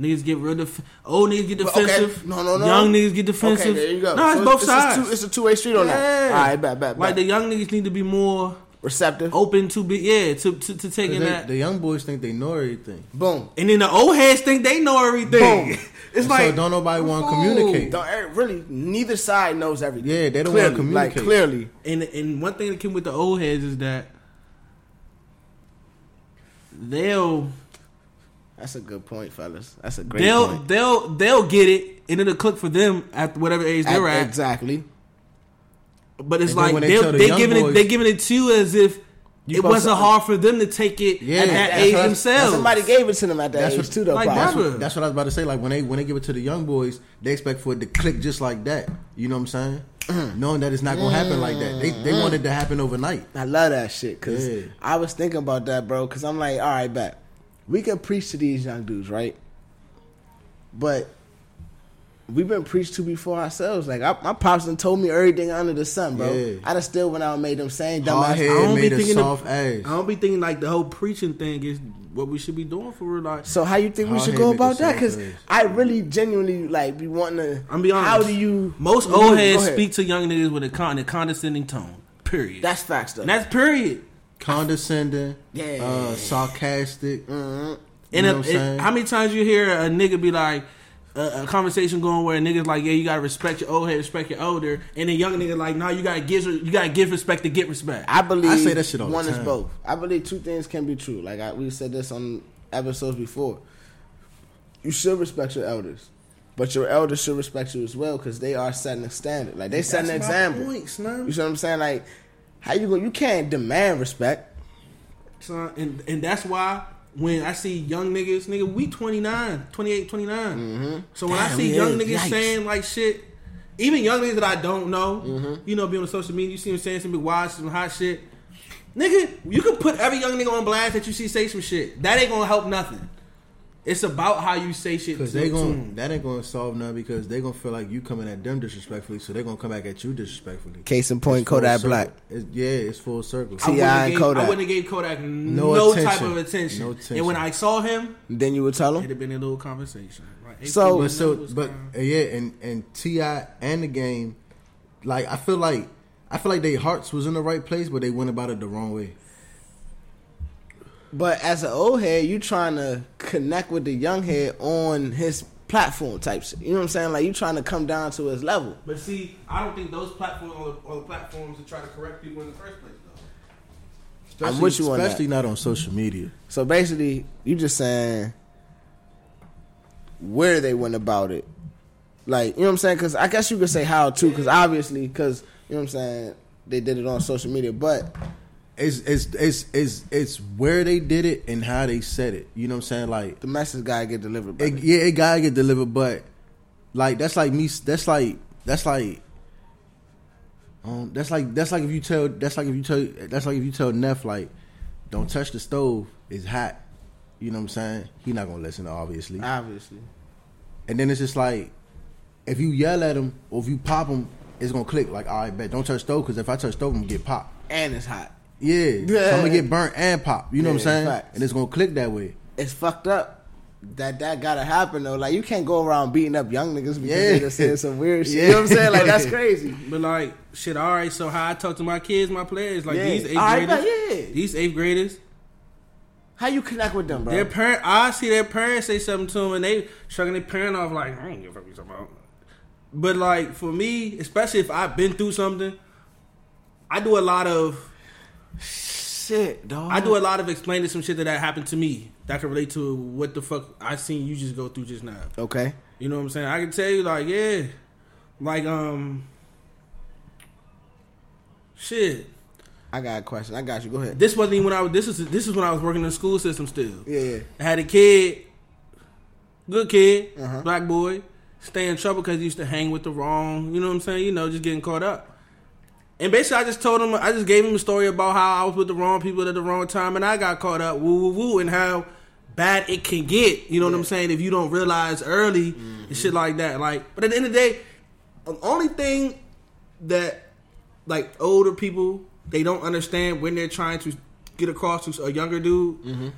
Niggas get real def- old niggas get But, okay, defensive. no, no, no. Young niggas get defensive. Okay, there you go. No, it's So both a sides. two- it's a two way street on that. All right, bet, bet, bet. like the young niggas need to be more receptive. open to be yeah to to, to taking They, that. the young boys think they know everything. Boom. And then the old heads think they know everything. Boom. it's so like don't nobody want to communicate. Don't, eh, really, neither side knows everything. Yeah, they don't wanna communicate. Like clearly, and and one thing that came with the old heads is that they'll that's a good point, fellas. That's a great they'll point. they'll they'll get it and it'll click for them at whatever age they're At- at. Exactly. But it's And like they they tell the they young giving it they giving it to you as if You it wasn't to- hard for them to take it Yeah, at that age what I- themselves. Somebody gave it to them at that That's age what- too, though. like. That's what, that's what I was about to say. Like when they when they give it to the young boys, they expect for it to click just like that. You know what I'm saying? Mm. Knowing that it's not gonna happen like that. They they mm. want it to happen overnight. I love that shit because Yeah. I was thinking about that, bro. Because I'm like, all right, bet we can preach to these young dudes, right? But we've been preached to before ourselves. Like I, my pops done told me everything under the sun, bro. Yeah. I just still went out and made them same dumb Hard ass. I don't be made a thinking soft of- ass. I don't be thinking like the whole preaching thing is what we should be doing for real. Like So how you think we should go about that? Because. I really genuinely like be wanting to. I'm be honest. How do you? most old heads speak to young niggas with a con a condescending tone. Period. That's facts though. and that's period. Condescending, Yeah. uh, sarcastic. Mm-hmm. You And know if- what I'm if- saying? how many times you hear a nigga be like, a, a conversation going where a nigga's like, yeah, you gotta respect your old head, respect your older, and then young nigga like, no, you gotta give you gotta give respect to get respect. I believe I say that shit all the one is both. I believe two things can be true. Like I, we said this on episodes before. You should respect your elders, but your elders should respect you as well because they are setting a standard. Like they setting an my example. point, son. You see what I'm saying? Like how you go? You can't demand respect. Son, and and that's why when I see young niggas, nigga, we 29, 28, 29. So when I see young is. niggas Yikes. saying like shit, even young niggas that I don't know, Mm-hmm. you know, be on the social media, you see them saying some big wild, some hot shit. Nigga, you can put every young nigga on blast that you see say some shit. That ain't gonna help nothing. It's about how you say shit. Because to, they to going 'em. that ain't gonna solve nothing because they gonna feel like you coming at them disrespectfully, so they gonna come back at you disrespectfully. Case in point, It's Kodak. Black. It's, yeah, it's full circle. I wouldn't T.I. have and gave- Kodak. I wouldn't have gave Kodak no, type of attention. No attention. And when I saw him, Then you would tell him it'd have been a little conversation. Like, So- but so but kinda- uh, yeah, and and T.I. and the game, like I feel like I feel like their hearts was in the right place, but they went about it the wrong way. But as an old head, you trying to connect with the young head on his platform types. You know what I'm saying? Like you trying to come down to his level. But see, I don't think those platforms are the, are the platforms to try to correct people in the first place. Though. Especially, with you on that. especially not on social media. So basically, you just saying where they went about it. Like, you know what I'm saying? Because I guess you could say how too, because obviously, because, you know what I'm saying, they did it on social media. But It's it's it's it's it's where they did it and how they said it. You know what I'm saying? Like the message gotta get delivered. it, yeah, it gotta get delivered, but like that's like me. That's like that's like. Um, that's like that's like if you tell that's like if you tell that's like if you tell Neff like, don't touch the stove, it's hot. You know what I'm saying? He not gonna listen, obviously. Obviously. And then it's just like, if you yell at him or if you pop him, it's gonna click. Like, all right, bet don't touch stove because if I touch stove, I'm gonna get popped. And it's hot. Yeah, Yeah. So I'm gonna get burnt and pop. You know what I'm saying? facts. And it's gonna click that way. It's fucked up. That that gotta happen though. Like you can't go around beating up young niggas because Yeah. they just saying some weird shit. Yeah. You know what I'm saying? Like that's crazy. But like, shit. All right. So how I talk to my kids, my players, like Yeah. these eighth All right, graders, but yeah. these eighth graders. How you connect with them, bro? Their parent, I see their parents say something to them, and they shrugging their parent off like, I don't give a fuck you talking about. But like for me, especially if I've been through something, I do a lot of shit, dog. I do a lot of explaining some shit that, that happened to me that can relate to what the fuck I seen you just go through just now. Okay. You know what I'm saying? I can tell you like, yeah, like um, shit. I got a question. I got you. Go ahead. This wasn't even when I was. This is this is when I was working in the school system still. Yeah, yeah. I had a kid, good kid, Uh-huh. black boy, stay in trouble because he used to hang with the wrong. You know what I'm saying? You know, just getting caught up. And basically, I just told him, I just gave him a story about how I was with the wrong people at the wrong time, and I got caught up, woo woo woo, and how bad it can get. You know what I'm saying? If you don't realize early and mm-hmm. shit like that. Like, but at the end of the day, the only thing that like older people they don't understand when they're trying to get across to a younger dude. Mm-hmm.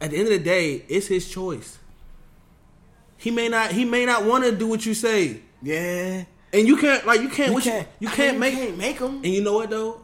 At the end of the day, it's his choice. He may not. He may not want to do what you say, Yeah. And you can't. Like you can't. You can't. You can't mean, make. you can't make them. And you know what though?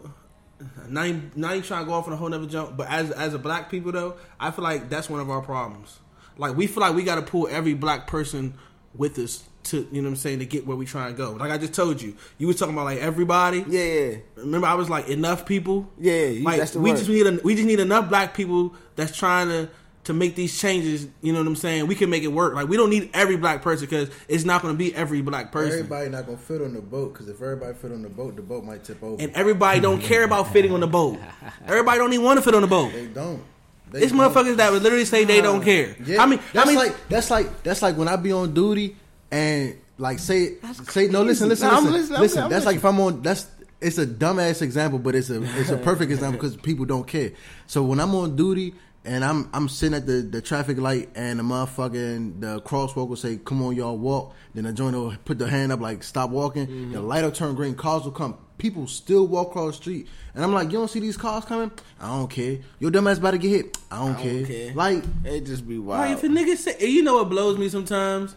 Not even, not even trying to go off on a whole nother jump, but as as a black people though, I feel like that's one of our problems. Like we feel like we got to pull every black person with us to you know what I'm saying to get where we trying to go. Like I just told you, you was talking about like everybody. Yeah, yeah. Remember, I was like enough people. Yeah, you- like we word. just need a, we just need enough black people that's trying to to make these changes. You know what I'm saying? We can make it work. Like we don't need every black person because it's not going to be every black person. Everybody not gonna fit on the boat because if everybody fit on the boat, the boat might tip over. and everybody don't care about fitting on the boat. Everybody don't even want to fit on the boat. they don't. They It's don't. motherfuckers that would literally say they don't care. Yeah, I mean, that's I mean, like that's like that's like when I be on duty and like say say no. Listen, listen, No, I'm listen, I'm listen. listening, That's like if I'm on. That's it's a dumbass example, but it's a it's a perfect example because people don't care. So when I'm on duty and I'm I'm sitting at the, the traffic light and the motherfucking the crosswalk will say, "Come on, y'all walk." Then the joint will put the hand up like, "Stop walking." Mm-hmm. The light will turn green. Cars will come. People still walk across the street, and I'm like, "You don't see these cars coming? I don't care. Your dumb ass about to get hit. I don't, I care. don't care. Like It just be like, wild. if a nigga say, you know what blows me sometimes?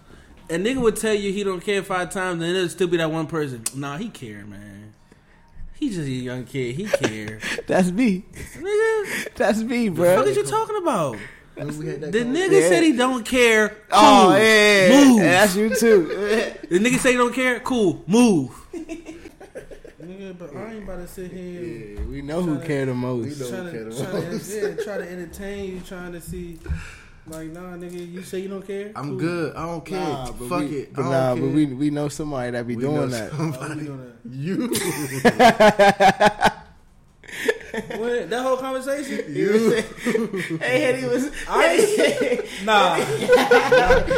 A nigga would tell you he don't care five times, and it'll still be that one person. Nah, he care, man. He just a young kid. He care. That's me. nigga, That's me, bro. what the fuck bro. you talking about? when we had that The nigga Yeah. said he don't care. Oh, cool. Oh yeah, Move. And that's you too. The nigga say he don't care. Cool. Move. nigga, but I ain't about to sit here. Yeah, we know who care the most. We know. trying Don't care to, the trying to, most. yeah, try to entertain you, trying to see, like, nah, nigga, you say you don't care. I'm Cool. good. I don't care. Nah, but Fuck we, it. But nah, care. but we we know somebody that be We know doing that. Oh, we doing You. that. What, that whole conversation? you. hey, he was. I nah.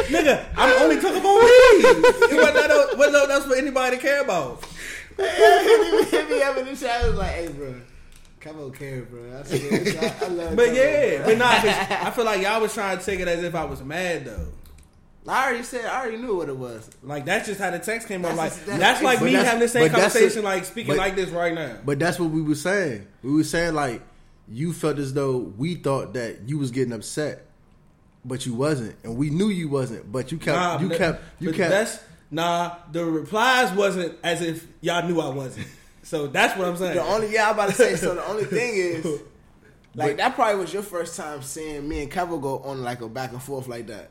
nigga, I'm only talking about weed. It wasn't that, wasn't that- that's for anybody to care about. he hit me up in the chat. Was like, "Hey, bro, Kevo care, bro. I, swear, I, I love But Kevo, yeah, bro. but nah, 'cause I feel like y'all was trying to take it as if I was mad though. I already said, I already knew what it was. Like that's just how the text came up. Like that's, that's- like me that's- having the same conversation, a- like speaking but- like this right now. But that's what we were saying. We were saying like you felt as though we thought that you was getting upset, but you wasn't, and we knew you wasn't. But you kept, Nah, you but- kept, you kept. That's nah. The replies wasn't as if y'all knew I wasn't. So that's what I'm saying. The only yeah, I'm about to say. So the only thing is, like that probably was your first time seeing me and Kevo go on like a back and forth like that.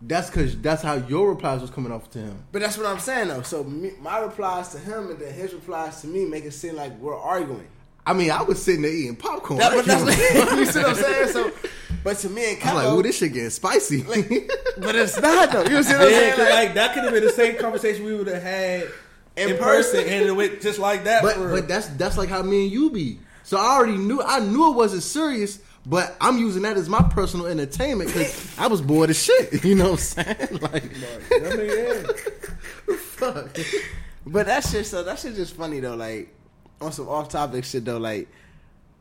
That's because that's how your replies was coming off to him. But that's what I'm saying though. So me, my replies to him and then his replies to me make it seem like we're arguing. I mean, I was sitting there eating popcorn. That, but that's I you see what I'm saying. So, but to me and was like, Kevo, "Ooh, this shit getting spicy." but it's not though. You see what I'm Yeah, saying? 'cause, Like, like that could have been the same conversation we would have had In in, person, person. and it went just like that. but for but that's that's like how me and you be. So I already knew. I knew it wasn't serious. But I'm using that as my personal entertainment because I was bored as shit. You know what I'm saying? Like, I mean, yeah. fuck. But that shit, so that shit just funny though. Like on some off topic shit though. Like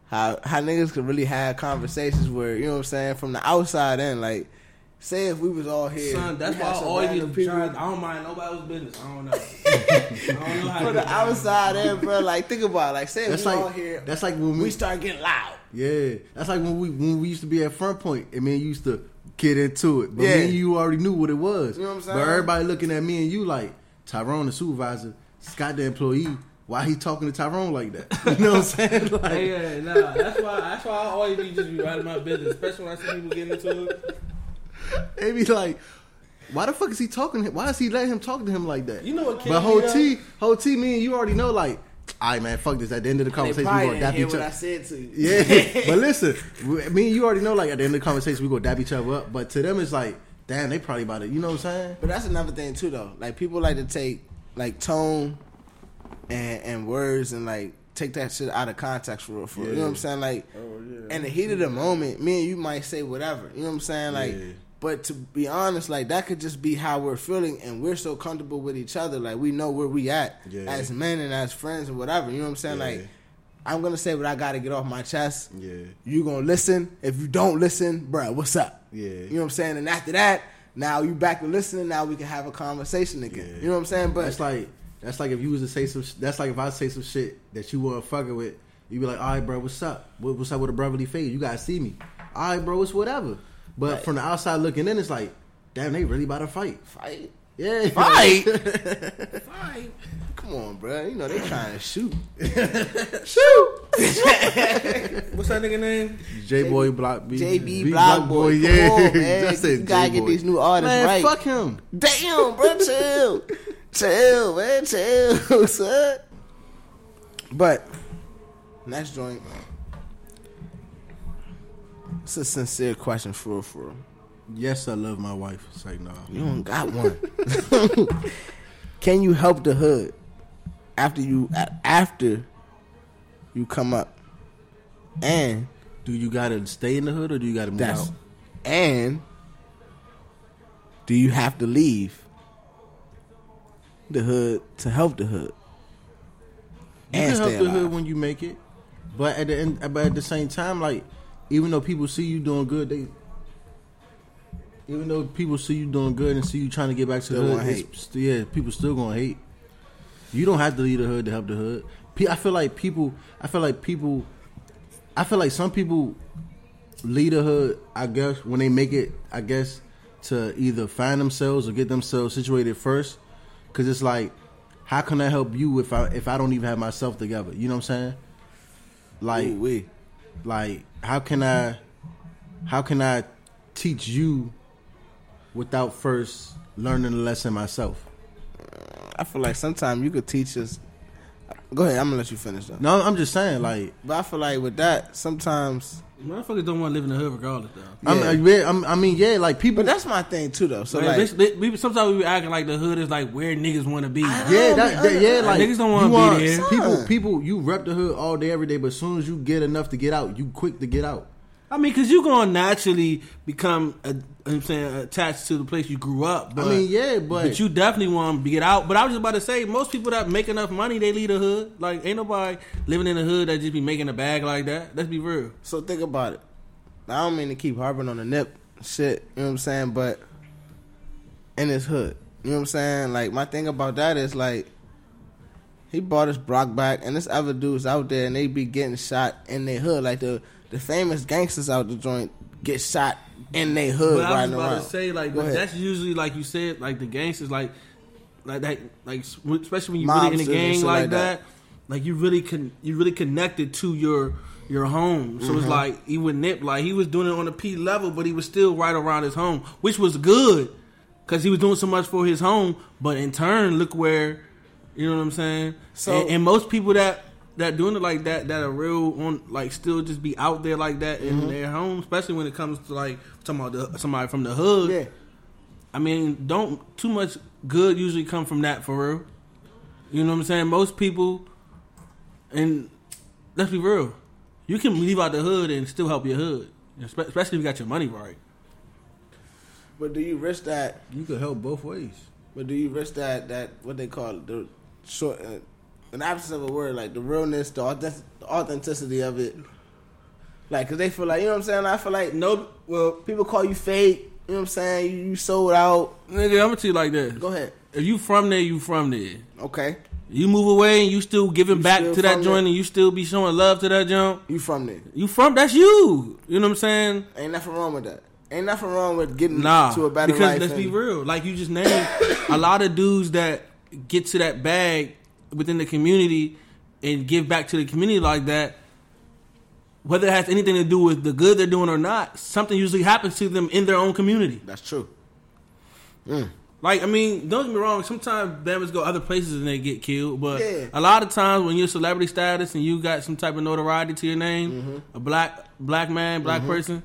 how how niggas could really have conversations where you know what I'm saying from the outside in. Like say if we was all here, Son, that's why I always random be trying. I don't mind nobody's business. I don't know. I don't know how to from the outside in, bro. Like think about it. like say if That's we like all here, that's like when we, we start getting loud. Yeah, that's like when we when we used to be at Front Point and me and you used to get into it, but Yeah. me and you already knew what it was. You know what I'm saying? But everybody looking at me and you like Tyrone, the supervisor, Scott, the employee. Why he talking to Tyrone like that? You know what I'm saying? Like, Hey, yeah, nah. That's why. That's why I always be just be writing my business, especially when I see people getting into it. they be like, why the fuck is he talking? to him? Why is he letting him talk to him like that? You know what? But killed whole me, though? T, whole T, me and you already know. Like, all right, man, fuck this. At the end of the conversation, we probably gonna didn't dap each what other. I said to you. Yeah, but listen, me and you already know. Like at the end of the conversation, we gonna dap each other up. But to them, it's like, damn, they probably about it. You know what I'm saying? But that's another thing too, though. Like people like to take like tone and and words and like take that shit out of context for real. For real. You know what I'm saying? Like oh, in the heat of the moment, me and you might say whatever. You know what I'm saying? Like. Yeah. But to be honest, like that could just be how we're feeling, and we're so comfortable with each other. Like we know where we at Yeah. as men and as friends and whatever. You know what I'm saying? Yeah. Like I'm gonna say what I got to get off my chest. Yeah, You gonna listen? If you don't listen, bruh, what's up? Yeah. You know what I'm saying? And after that, now you back to listening. Now we can have a conversation again. Yeah. You know what I'm saying? But it's like that's like if you was to say some. sh- That's like if I say some shit that you weren't fucking with. You be like, all right, bro, what's up? What, what's up with a brotherly face? You gotta see me. All right, bro, it's whatever. But Right. from the outside looking in, it's like, damn, they really about to fight. fight, Yeah, fight, fight. Come on, bro. You know they trying to shoot. shoot. What's that nigga name? J Boy Block B. JB B Block Boy. Come Yeah, on, man. Just said You gotta J-Boy. get these new artists man, right. Fuck him. Damn, bro, chill, chill, man, chill, son. But next joint, it's a sincere question for real, for real. Yes, I love my wife. It's like, no. You don't got one. Can you help the hood after you after you come up? And Do you gotta stay in the hood or do you gotta move out? and do you have to leave the hood to help the hood? You And can help the hood when you make it, but at the end, but at the same time, like even though people see you doing good, they even though people see you doing good and see you trying to get back to Still the hood, hate. st- yeah, people still gonna hate. You don't have to leave the hood to help the hood. I feel like people. I feel like people. I feel like some people lead the hood. I guess when they make it, I guess to either find themselves or get themselves situated first, because it's like, how can I help you if I if I don't even have myself together? You know what I'm saying? Like, Ooh, wee. like how can I how can I teach you without first learning the lesson myself? I feel like sometimes you could teach us. Go ahead, I'm gonna let you finish though. No, I'm just saying, like, But I feel like with that, sometimes. Motherfuckers don't want to live in the hood regardless, though. I'm, Yeah. Uh, I, mean, I'm, I mean, yeah, like people. But that's my thing too, though. So Like, like, they- they- sometimes we be acting like the hood is like where niggas want to be. yeah, that, that- yeah, like Niggas don't wanna be there. People, people, you rep the hood all day, every day, but as soon as you get enough to get out, you quick to get out. I mean, because you're gonna naturally become, uh, I'm saying, attached to the place you grew up. But, mean, yeah, but- you definitely want to get out. But I was just about to say, most people that make enough money, they leave the hood. Like, ain't nobody living in the hood that just be making a bag like that. Let's be real. So think about it. I don't mean to keep harping on the nip shit, you know what I'm saying, but in his hood. You know what I'm saying? Like my thing about that is like he brought his Brock back and there's other dudes out there and they be getting shot in their hood. Like the the famous gangsters out the joint get shot in their hood But I was about around. to say, like, that's usually like you said, like the gangsters, like, like that, like especially when you really in a gang like, like that, that. like you really can, you really connected to your your home. So Mm-hmm. it's like even Nip, like he was doing it on a P level, but he was still right around his home, which was good because he was doing so much for his home. But in turn, look where, you know what I'm saying. So- and, and most people that that doing it like that, that are real on, like still just be out there like that Mm-hmm. in their home, especially when it comes to like talking about the, somebody from the hood. yeah. I mean, don't too much good usually come from that for real. You know what I'm saying? Most people, and let's be real, you can leave out the hood and still help your hood, especially if you got your money right. But do you risk that You could help both ways. But do you risk that that what they call the short, uh, an absence of a word like the realness, the, authentic, the authenticity of it? Like, cause they feel like you know what I'm saying. I feel like No, well, people call you fake. You know what I'm saying? You, you sold out. nigga, I'm gonna tell you like this. Go ahead. If you from there, you from there. Okay, You move away and you still giving You back still to that from joint there. and you still be showing love to that joint. you from there. You from that's you. You know what I'm saying? Ain't nothing wrong with that. Ain't nothing wrong with getting Nah, to a better because life. let's be and- real. Like you just named, a lot of dudes that get to that bag within the community and give back to the community like that, whether it has anything to do with the good they're doing or not, something usually happens to them in their own community. That's true. Like I mean, don't get me wrong. Sometimes Bama's go other places and they get killed, but Yeah. a lot of times when you're celebrity status and you got some type of notoriety to your name, Mm-hmm. a black black man, black person,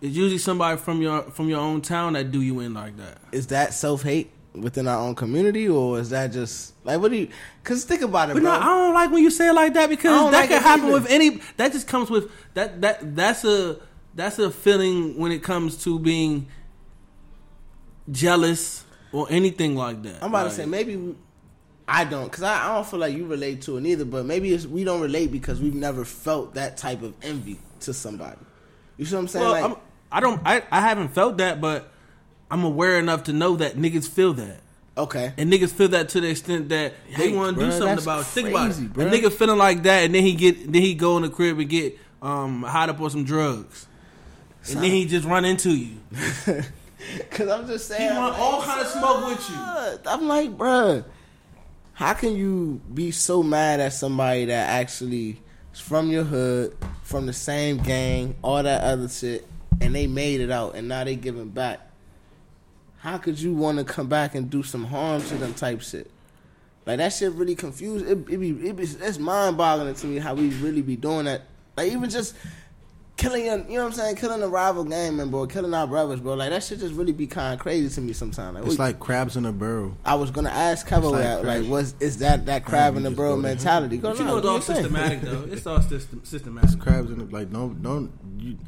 it's usually somebody from your from your own town that do you in like that. Is that self hate within our own community, or is that just like what do you? Cause think about it, But bro. no, I don't like when you say it like that because that like can happen either. with any. That just comes with that. That that's a that's a feeling when it comes to being jealous or anything like that. I'm about Like, to say maybe I don't, cause I, I don't feel like you relate to it either. But maybe it's, we don't relate because we've never felt that type of envy to somebody. You see what I'm saying? Well, like, I'm, I don't. I, I haven't felt that, but I'm aware enough to know that niggas feel that. okay, And niggas feel that to the extent that they Yikes, want to do something about. it. Think about it. A nigga feeling like that, and then he get then he go in the crib and get um hot up on some drugs, and then he just run into you. cause I'm just saying. He want I'm all like, kind of smoke with you. I'm like, bruh, how can you be so mad at somebody that actually is from your hood, from the same gang, all that other shit, and they made it out, and now they giving back? How could you want to come back and do some harm to them type shit? Like that shit really confused. It, it be it be it's mind boggling to me how we really be doing that. Like even just killing your, you know what I'm saying, killing a rival gang member or killing our brothers, bro. Like that shit just really be kind of crazy to me sometimes. Like, It's we- like crabs in a barrel. I was gonna ask Kevo like that, like, what's is that that crab in the just barrel mentality? Go But you no, know it's all your thing. systematic though. It's all system, systematic. Crabs in the like don't don't you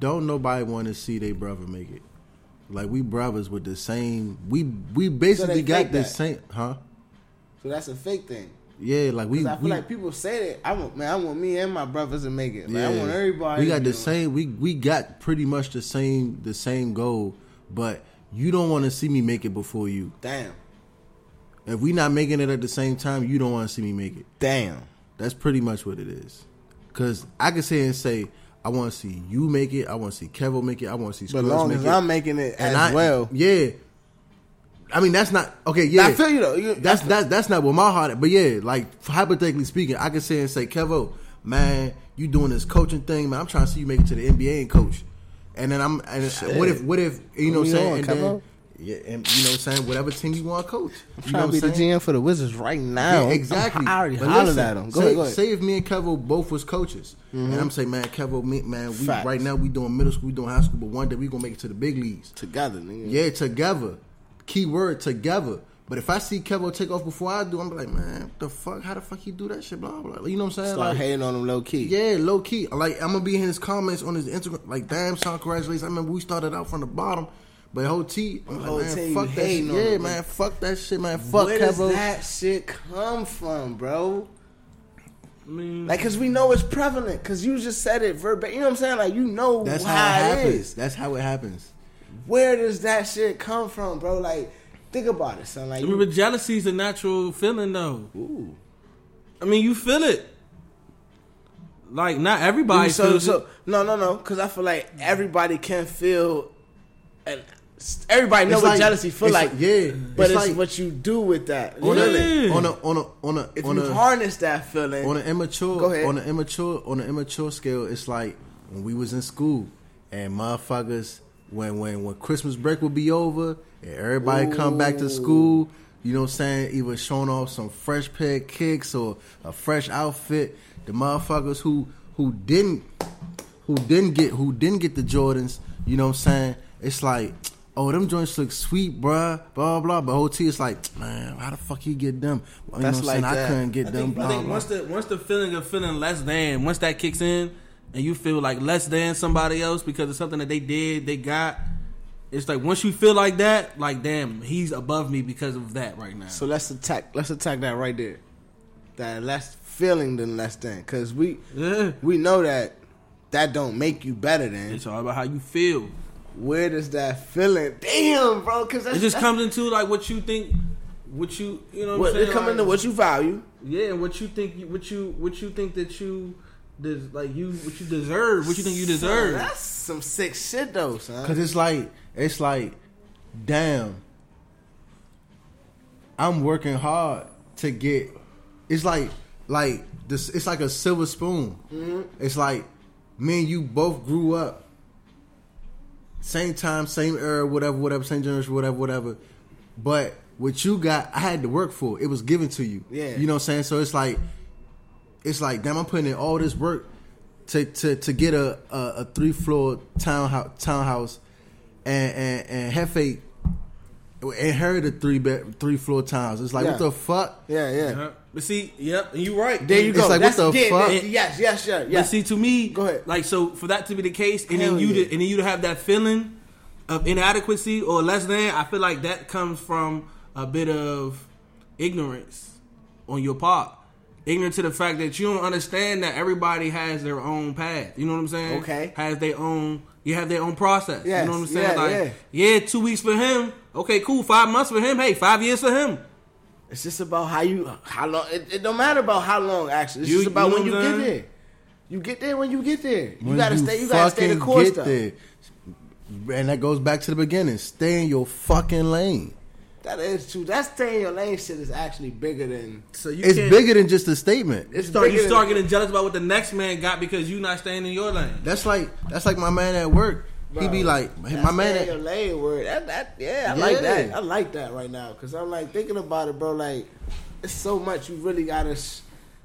don't nobody want to see their brother make it. Like we brothers with the same. We we basically got the that. same, huh? So that's a fake thing. Yeah, like we I feel we, like people say that. I want man, I want me and my brothers to make it. Like, I want everybody. We got the same. We we got pretty much the same the same goal, but you don't want to see me make it before you. Damn, If we not making it at the same time, you don't want to see me make it. damn. That's pretty much what it is. Cause I can say and say, I want to see you make it. I want to see Kevo make it. I want to see. But long make as it. I'm making it as I, well, yeah. I mean, that's not okay. Yeah, I feel you though. You, that's that's that's not what my heart. But yeah, like hypothetically speaking, I can say and say, Kevo, man, you doing this coaching thing, man. I'm trying to see you make it to the NBA and coach. And then I'm, and what if, what if, you know what I'm saying? On, And then, Kevo. yeah, and you know what I'm saying? Whatever team you want to coach. I'm you trying know to be I'm the? GM for the Wizards right now. Yeah, exactly. I already But hollered listen, at him. Go say, ahead, go ahead. say if me and Kevo both was coaches, and mm-hmm. I'm saying, man, Kevo, me, man, we Facts. right now we doing middle school, we doing high school, but one day we gonna make it to the big leagues. Together, nigga. Yeah, together. Key word together. But if I see Kevo take off before I do, I'm like, man, what the fuck? How the fuck he do that shit? Blah blah. You know what I'm saying? Start Like, hating on him low key. yeah, low key. Like I'm gonna be in his comments on his Instagram. Like, damn, son, congratulations. I remember we started out from the bottom, but whole T, I'm like, Whole man, team fuck that shit. Yeah, him, man, man. fuck that shit, man. Fuck Where does that shit come from, bro? I mean, Like, cause we know it's prevalent. Cause you just said it verbatim. You know what I'm saying? Like, you know That's how, how it it happens. is. That's how it happens. Where does that shit come from, bro? Like, think about it, son. Like, I you, but jealousy is a natural feeling, though. Ooh. I mean, you feel it. Like not everybody so, so it. no, no, no. Cause I feel like everybody can feel, and everybody knows what like- jealousy feel like. like- yeah, but it's, it's like- what you do with that. On feeling. a on a on a on a if on you a, harness that feeling, on an immature Go ahead. on an immature on an immature scale, it's like when we was in school and motherfuckers when when when Christmas break would be over and everybody come back to school, you know what I'm saying, either showing off some fresh pair of kicks or a fresh outfit. The motherfuckers who who didn't who didn't get who didn't get the Jordans, you know what I'm saying? It's like, oh, them joints look sweet, bruh, blah blah. But whole T is like, man, how the fuck he get them? You That's know what I'm like saying? that. I couldn't get I them. think, blah, I think blah. once the once the feeling of feeling less than once that kicks in and you feel like less than somebody else because of something that they did they got it's like once you feel like that like damn he's above me because of that right now So let's attack. Let's attack that right there. That less feeling than less than, because we yeah we know that that don't make you better than. it's all about how you feel Where does that feeling? Damn, bro. Because it just comes into like what you think what you you know what, What, I'm saying it come like, into what you value. yeah and what you think you- what you what you think that you des- like you what you deserve what you think you Son, deserve that's some sick shit though, son. Cause it's like it's like, damn. I'm working hard to get. It's like like this. It's like a silver spoon. Mm-hmm. It's like me and you both grew up. Same time, same era, whatever, whatever, same generation, whatever, whatever. But what you got, I had to work for. It was given to you. Yeah. You know what I'm saying? So it's like, it's like, damn, I'm putting in all this work to to to get a a, a three floor townhouse townhouse, and and and Hefe inherited three bed three floor townhouse. It's like Yeah. what the fuck? Yeah, yeah. Uh-huh. But see yep and you right There you It's go. like, what That's- the yeah, fuck? yeah, Yes, yes, yes, But see, to me, Go ahead. Like so, for that to be the case, and Hell then you yeah. to, and then you to have that feeling of inadequacy or less than, I feel like that comes from a bit of ignorance on your part. Ignorant to the fact that you don't understand that everybody has their own path. You know what I'm saying? Okay. Has their own. You have their own process. Yes, You know what I'm saying? yeah, like, yeah. yeah, two weeks for him. Okay, cool. Five months for him. Hey, five years for him. It's just about how you how long. It, it don't matter about how long. Actually, it's You- just about you when you what get there. You get there when you get there. You When gotta stay. You gotta stay the fucking course. get Though. there. And that goes back to the beginning. Stay in your fucking lane. That is true. That stay in your lane shit is actually bigger than. So you It's bigger than just a statement. It's Start, bigger you start than, getting jealous about what the next man got because you not staying in your lane. That's like that's like my man at work. He Bro, be like, that my man. your lane word. That, that yeah, I like that. I like that right now because I'm like thinking about it, bro. Like it's so much you really gotta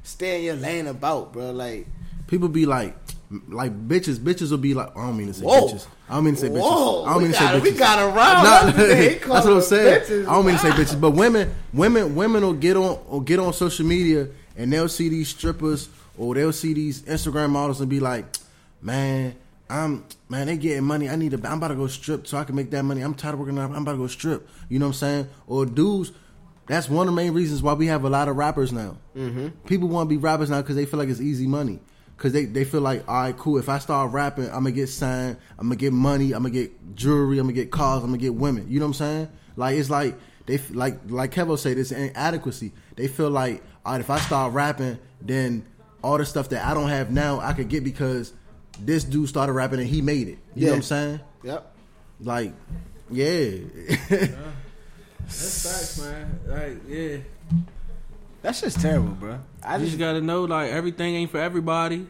stay in your lane about, bro. Like people be like, like bitches. Bitches will be like, I don't mean to say Whoa. bitches. I don't mean to say bitches. Whoa, I don't we mean to say gotta- bitches. we gotta round Nah. He that's what I'm saying. bitches. I don't mean to say bitches, but women, women, women will get on or get on social media and they'll see these strippers or they'll see these Instagram models and be like, man. I'm man, they getting money. I need to. I'm about to go strip so I can make that money. I'm tired of working. out. I'm about to go strip. You know what I'm saying? Or dudes. That's one of the main reasons why we have a lot of rappers now. Mm-hmm. People want to be rappers now because they feel like it's easy money. Because they, they feel like, all right, cool. If I start rapping, I'm gonna get signed. I'm gonna get money. I'm gonna get jewelry. I'm gonna get cars. I'm gonna get women. You know what I'm saying? Like it's like they like like Kevo said, it's inadequacy. They feel like, all right, if I start rapping, then all the stuff that I don't have now, I could get because this dude started rapping and he made it. You know what I'm saying? Yep. Like, yeah. That's facts, man. Like, yeah. That's just terrible, bro. I I just just gotta know, like, everything ain't for everybody.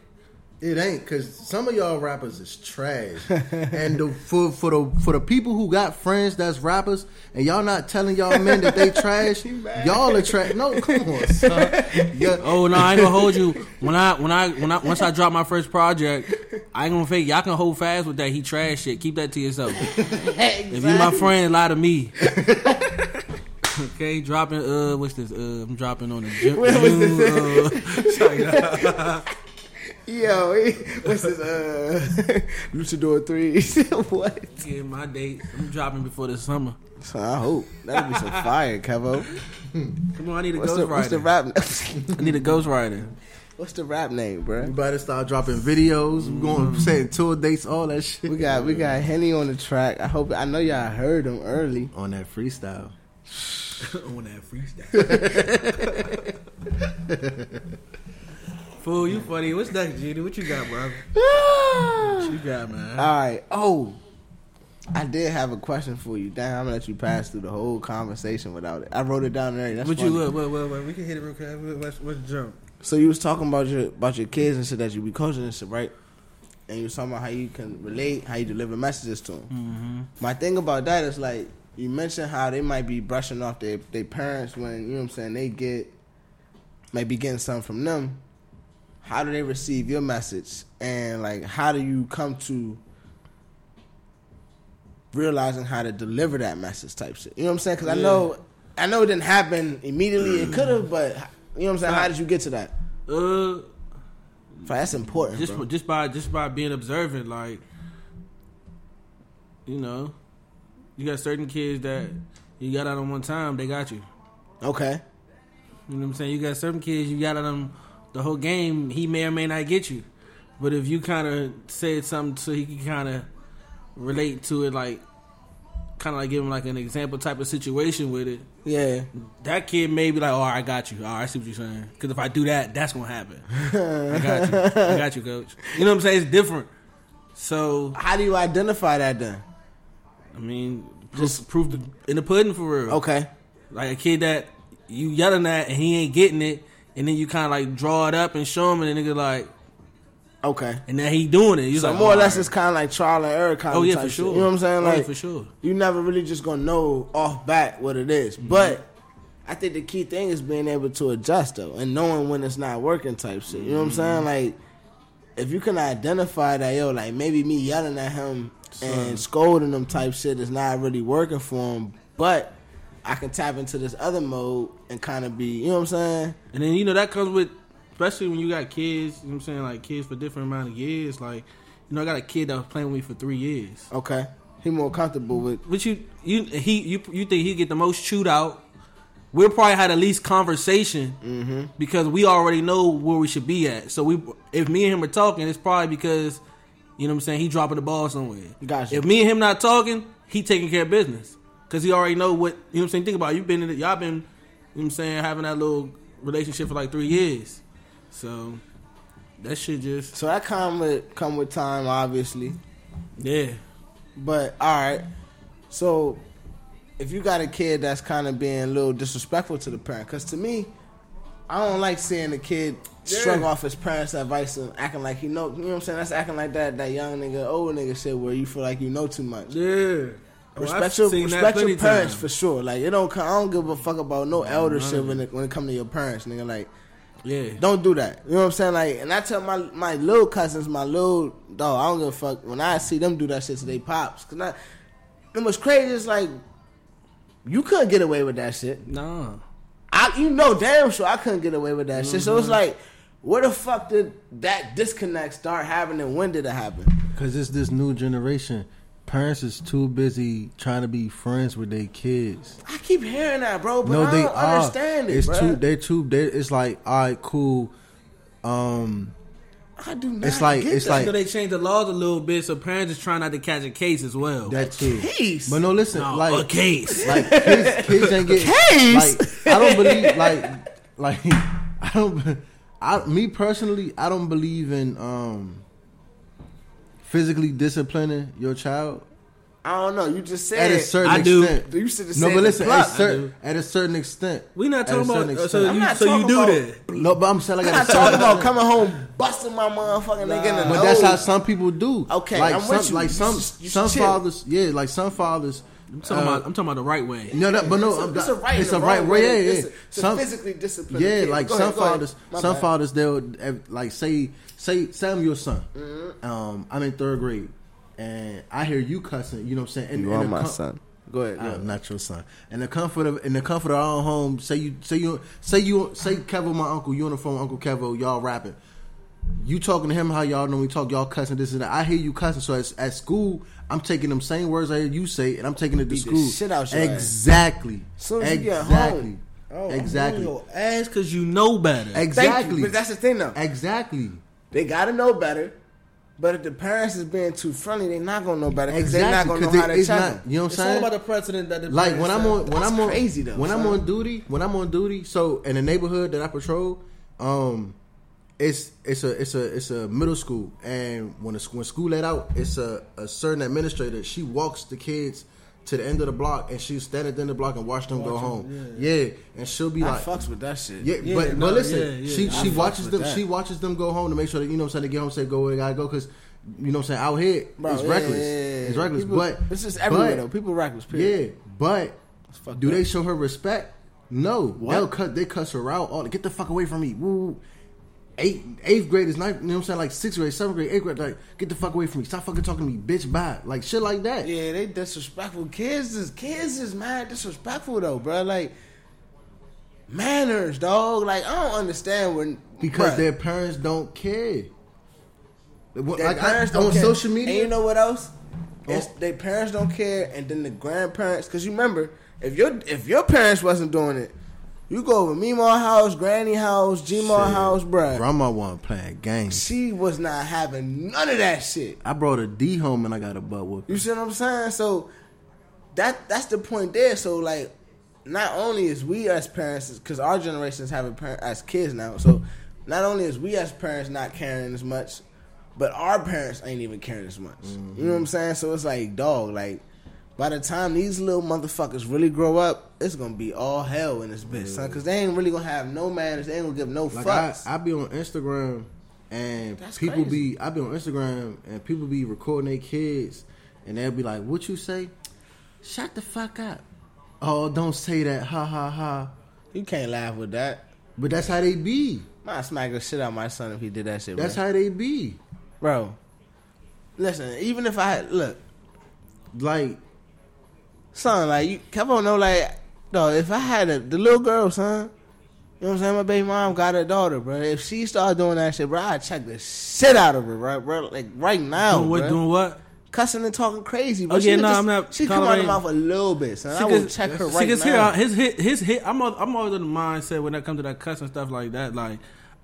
It ain't because some of y'all rappers is trash, and the, for for the for the people who got friends that's rappers, and y'all not telling y'all men that they trash, y'all are trash. No, come on, son. Yeah, Oh no, I ain't gonna hold you. When I when I when I once I drop my first project, I ain't gonna fake. Y'all can hold fast with that. He trash shit. Keep that to yourself. If you my friend, lie to me. Okay, dropping. Uh, what's this? Uh, I'm dropping on the gym. What was June, sorry, uh, Yo, what's this? Uh, Luchador threes. what? yeah, my date. I'm dropping before the summer. So I hope that'll be some fire, Kevo. Come on, I need a What's the, what's the ghostwriter. rap? I need a ghostwriter. what's the rap name, bro? We better start dropping videos. We're going setting tour dates, all that shit. We got we got Henny on the track. I hope I know y'all heard him early. on that freestyle. on that freestyle. Fool, you funny. What's next, Genie? What you got, bro? What you got, man? All right. Oh, I did have a question for you. Damn, I'm gonna let you pass through the whole conversation without it. I wrote it down there. That's what funny. you what, what, what, what? We can hit it real quick. What's the jump? So you was talking about your about your kids and shit that you be coaching and shit, right? And you was talking about how you can relate, how you deliver messages to them. Mm-hmm. My thing about that is like you mentioned how they might be brushing off their their parents when you know what I'm saying they get maybe getting something from them. How do they receive your message, and like how do you come to realizing how to deliver that message type shit? You know what I'm saying? Because I know I know it didn't happen immediately. It could have, but you know what I'm saying? How did you get to that? Uh, That's important. just bro. just by just by being observant, like you know, you got certain kids that you got out on one time, they got you. Okay. You know what I'm saying? You got certain kids, you got out on them the whole game. He may or may not get you, but if you kind of said something so he can kind of relate to it, like kind of like give him like an example type of situation with it. Yeah. That kid may be like, "Oh, I got you. Oh, I see what you're saying." Because if I do that, that's gonna happen. I got you. I got you, coach. You know what I'm saying? It's different. So How do you identify that then? I mean, just prove the, in the pudding for real. Okay. Like a kid that you yelling at and he ain't getting it, and then you kind of like draw it up and show him, and the nigga like, Okay. and then he doing it. You So like, more or less, alright. it's kind of like trial and error kind oh of Oh yeah, type for shit. sure. You know what I'm saying? Oh, yeah, Like for sure. you never really just gonna know off bat what it is. Mm-hmm. But I think the key thing is being able to adjust though, and knowing when it's not working type shit. You know what I'm saying? Mm-hmm. Like if you can identify that yo, like maybe me yelling at him and scolding him type shit is not really working for him, but I can tap into this other mode and kind of be, you know what I'm saying? And then you know that comes with, especially when you got kids. You know what I'm saying? Like kids for different amount of years. Like you know, I got a kid that was playing with me for three years. Okay, he more comfortable with. But you, you, he, you, you think he get the most chewed out? We'll probably had the least conversation Mm-hmm. because we already know where we should be at. So we, if me and him are talking, it's probably because you know what I'm saying he dropping the ball somewhere. Gotcha. If me and him not talking, he taking care of business because he already know what you know what I'm saying. Think about it. you've been in it, y'all been you know what I'm saying having that little relationship for like three years. So that shit just So that come with come with time, obviously. yeah. But all right, so if you got a kid that's kind of being a little disrespectful to the parent, because to me, I don't like seeing a kid shrug off his parents' advice and acting like he know. You know what I'm saying? That's acting like that that young nigga, old nigga shit where you feel like you know too much. Yeah. Respect your, respect your parents times. for sure. Like it don't. I don't give a fuck about no elder none shit when it when it come to your parents, nigga. Like Yeah. don't do that. You know what I'm saying? Like, and I tell my my little cousins, my little dog, I don't give a fuck when I see them do that shit to they pops. Cause I, it was crazy. It's like you couldn't get away with that shit. Nah. I, you know, damn sure I couldn't get away with that shit. So it's Mm-hmm. like, where the fuck did that disconnect start happening? and When did it happen? Cause it's this new generation. Parents is too busy trying to be friends with their kids. I keep hearing that, bro, but no, I they don't are. understand it, it's bro. too. They're too. They, it's like, all right, cool. Um, I do not. It's like- get it's that. like- So they changed the laws a little bit, so parents is trying not to catch a case as well. that too. case? But no, listen, No, like a case. like kids, kids ain't get Case? like I don't believe like like I don't I me personally I don't believe in um physically disciplining your child I don't know. You just said at a certain I do. extent. You should have no, said but listen, at, plot. certain, at a certain extent. we not talking about. uh, extent. So you, so you do about- that. No, but I'm saying like I'm at a not talking about coming home busting my motherfucking nigga in the But that's how some people do. Okay, like I'm some, with you. like You some should- you should some chill. fathers, yeah, like some fathers. I'm talking, uh, about, I'm talking about the right way. No, that, but no, It's a- I'm it's a right It's a a right way. way Yeah, yeah. dis- to Some- physically discipline Yeah, kid. like Go some ahead, fathers, some bad. fathers they'll eh, like say say say I'm your son. Mm-hmm. Um, I'm in third grade, and I hear you cussing. You know what I'm saying? And, You and are my com- son. Go ahead. Go I'm not your son. In the comfort of in the comfort of our own home, say you say you say you say Kevo, my uncle, uniform Uncle Kevo, y'all rapping. You talking to him how y'all normally talk, y'all cussing this and that. I hear you cussing. So at, at school, I'm taking them same words I hear you say, and I'm taking it to Beat the school. shit out your ass. exactly. Soon as you get exactly. home. Oh, exactly. Your ass because you know better. Thank Exactly. you. But that's the thing, though. Exactly. They gotta know better. But if the parents is being too friendly, they're not gonna know better because they not gonna know 'cause how to check not. You know what I'm saying? It's all about the precedent that the like when I'm on when That's I'm on crazy, though, when I'm on duty when I'm on duty. So in the neighborhood that I patrol, um, it's it's a it's a it's a middle school, and when the, when school let out, it's a, a certain administrator. She walks the kids to the end of the block, and she'll stand at the end of the block and watch them go home. Yeah. and she'll be I like. fucks with that shit. Yeah, Yeah, but no, but listen, yeah, yeah. she she fucks watches them. that. She watches them go home to make sure that you know what I'm saying they get home, say go where they gotta go because you know what I'm saying out here Bro, it's yeah, reckless. yeah, yeah, It's reckless, People- but it's just everywhere but- though. People reckless. yeah, but do up. they show her respect? No. What? They'll cut. They cuss her out. All get the fuck away from me. Woo. Eight, eighth grade is ninth. You know what I'm saying? Like sixth grade, seventh grade, eighth grade. Like get the fuck away from me. Stop fucking talking to me, bitch. Bye. Like shit like that. Yeah, they disrespectful. Kids is kids is mad disrespectful though, bro. Like manners, dog. Like I don't understand when Because bruh, their parents don't care. Their like, I- parents don't on care. social media. And you know what else? Oh. It's Oh. their parents don't care, and then the grandparents. Because you remember, if your if your parents wasn't doing it, you go over Meemaw house, Granny house, Shit. house, bruh. Grandma wasn't playing games. She was not having none of that shit. I brought a D home and I got a butt whoop. You see what I'm saying? So that that's the point there. So like, not only is we as parents, because our generation is having parents as kids now. So not only is we as parents not caring as much, but our parents ain't even caring as much. You know what I'm saying? So it's like, dog, like. By the time these little motherfuckers really grow up, it's gonna be all hell in this bitch, son. Because they ain't really gonna have no manners. They ain't gonna give no Like I, fucks. I be on Instagram and That's people crazy. be I be on Instagram and people be recording their kids and they'll be like, "What you say? Shut the fuck up." Oh, don't say that. Ha ha ha. you can't laugh with that. But that's how they be. I'd smack the shit out of my son if he did that shit. That's bro. how they be. bro. Listen, even if I had look, Like son, like you, come on, no, like, no, if I had a, the little girl, son, you know what I'm saying? My baby mom got a daughter, bro. If she started doing that shit, bro, I'd check the shit out of her, right, bro? Like right now, doing what? bro. Doing what? cussing and talking crazy. Bro. She no, just, I'm not She come out the tolerating- mouth a little bit, son. I See, will 'cause- check her right now. here, his hit, his hit. I'm al- I'm always in the mindset when it comes to that cuss and stuff like that. Like,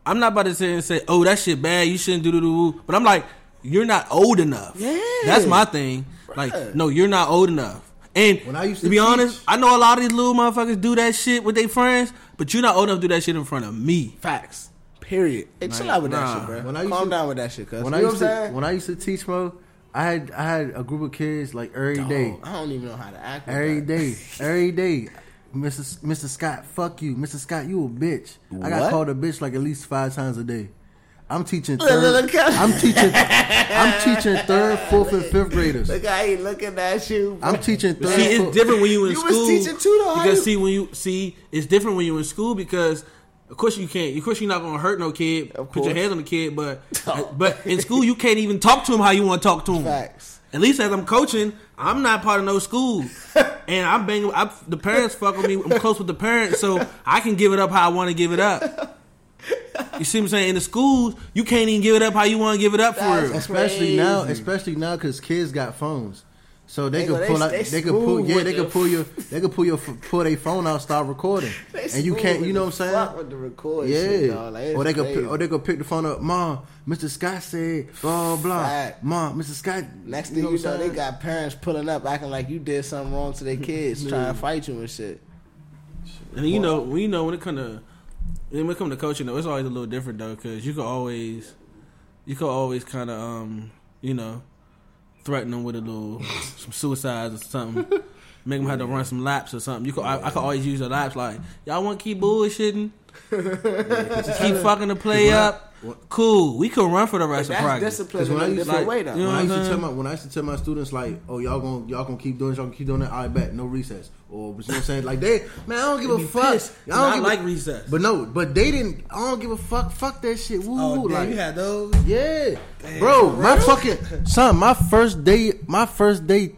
I'm not about to say and say, "Oh, that shit bad. You shouldn't do do do." But I'm like, you're not old enough. Yeah. that's my thing. Bruh. Like, no, you're not old enough. And When I used to to be teach- honest, I know a lot of these little motherfuckers do that shit with their friends, but you're not old enough to do that shit in front of me. Facts. Period. Hey, chill out with that shit, bro. When I used Calm to- down with that shit, cuz. when you I know used what I'm to saying? when I used to teach bro, I had I had a group of kids like every Dog, day. I don't even know how to act. with Every that. day, every day. Mr. Mr. Scott, fuck you. Mr. Scott, you a bitch. I got called a bitch like at least five times a day. I'm teaching Look, look, third. look I'm teaching. I'm teaching third, fourth, and fifth graders. Look, I ain't looking at you. bro. I'm teaching third. see, it's fourth- different when you in You was school. teaching too, though. How Because you- see, when you see, it's different when you're in school because. Of course you can't. Of course you're not gonna hurt no kid. Of Put your hands on the kid, but but in school you can't even talk to him how you want to talk to him. Facts. At least as I'm coaching, I'm not part of no school, and I'm banging. I, the parents fuck with me. I'm close with the parents, so I can give it up how I want to give it up. You see what I'm saying? In the schools, you can't even give it up how you want to give it up for That's real. especially now, especially now because kids got phones, so they, They could pull they- out. they They, could pull. Yeah, with they the- could pull your. They could pull your pull their phone out, start recording, and you can't. You know what I'm saying? fuck with the record Yeah, shit, dog. Like, it's or they could crazy. pick, or they could pick the phone up. Mom, Mr. Scott said blah blah. Fact. Mom, Mr. Scott. Next thing you, what know, I'm they saying? got parents pulling up acting like you did something wrong to their kids, trying to fight you and shit. And you know, when you know when it come to when it come to coaching, though, it's always a little different though, because you could always, you could always kind of, um, you know, threaten them with a little some suicides or something, make them have to run some laps or something. You could, I, I could always use the laps like, y'all want to keep bullshitting, keep fucking the play up. Cool, we could run for the rest of practice. Discipline when I used, different like, way though. You know when I used to uh-huh. tell my when I used to tell my students like, oh y'all gonna y'all gonna keep doing this, y'all gonna keep doing that. I bet no recess or you know what I'm saying like they man I don't give a fuck. Pissed. I don't give like a, recess, but no, but they didn't. I don't give a fuck. Fuck that shit. Woo, oh, like you had those. Yeah, damn, bro, bro, my fucking son. My first day, my first day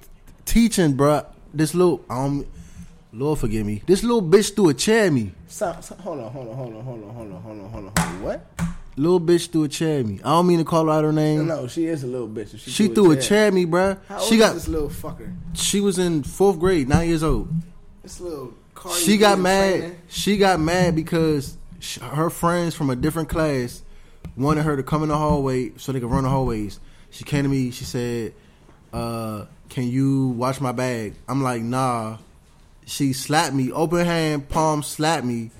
teaching, bro. This little um. Lord forgive me. This little bitch threw a chair at me. Stop, stop. Hold on, hold on, hold on, hold on, hold on, hold on, hold on. What? Little bitch threw a chair at me. I don't mean to call her out her name. no, she is a little bitch. If She threw a chair at me, bruh. How old She is got. this little fucker? She was in fourth grade, nine years old. This little she got mad. training. She got mad because sh- her friends from a different class wanted her to come in the hallway so they could run the hallways. She came to me. She said, uh, "Can you watch my bag?" I'm like, "Nah." She slapped me, open hand, palm slapped me,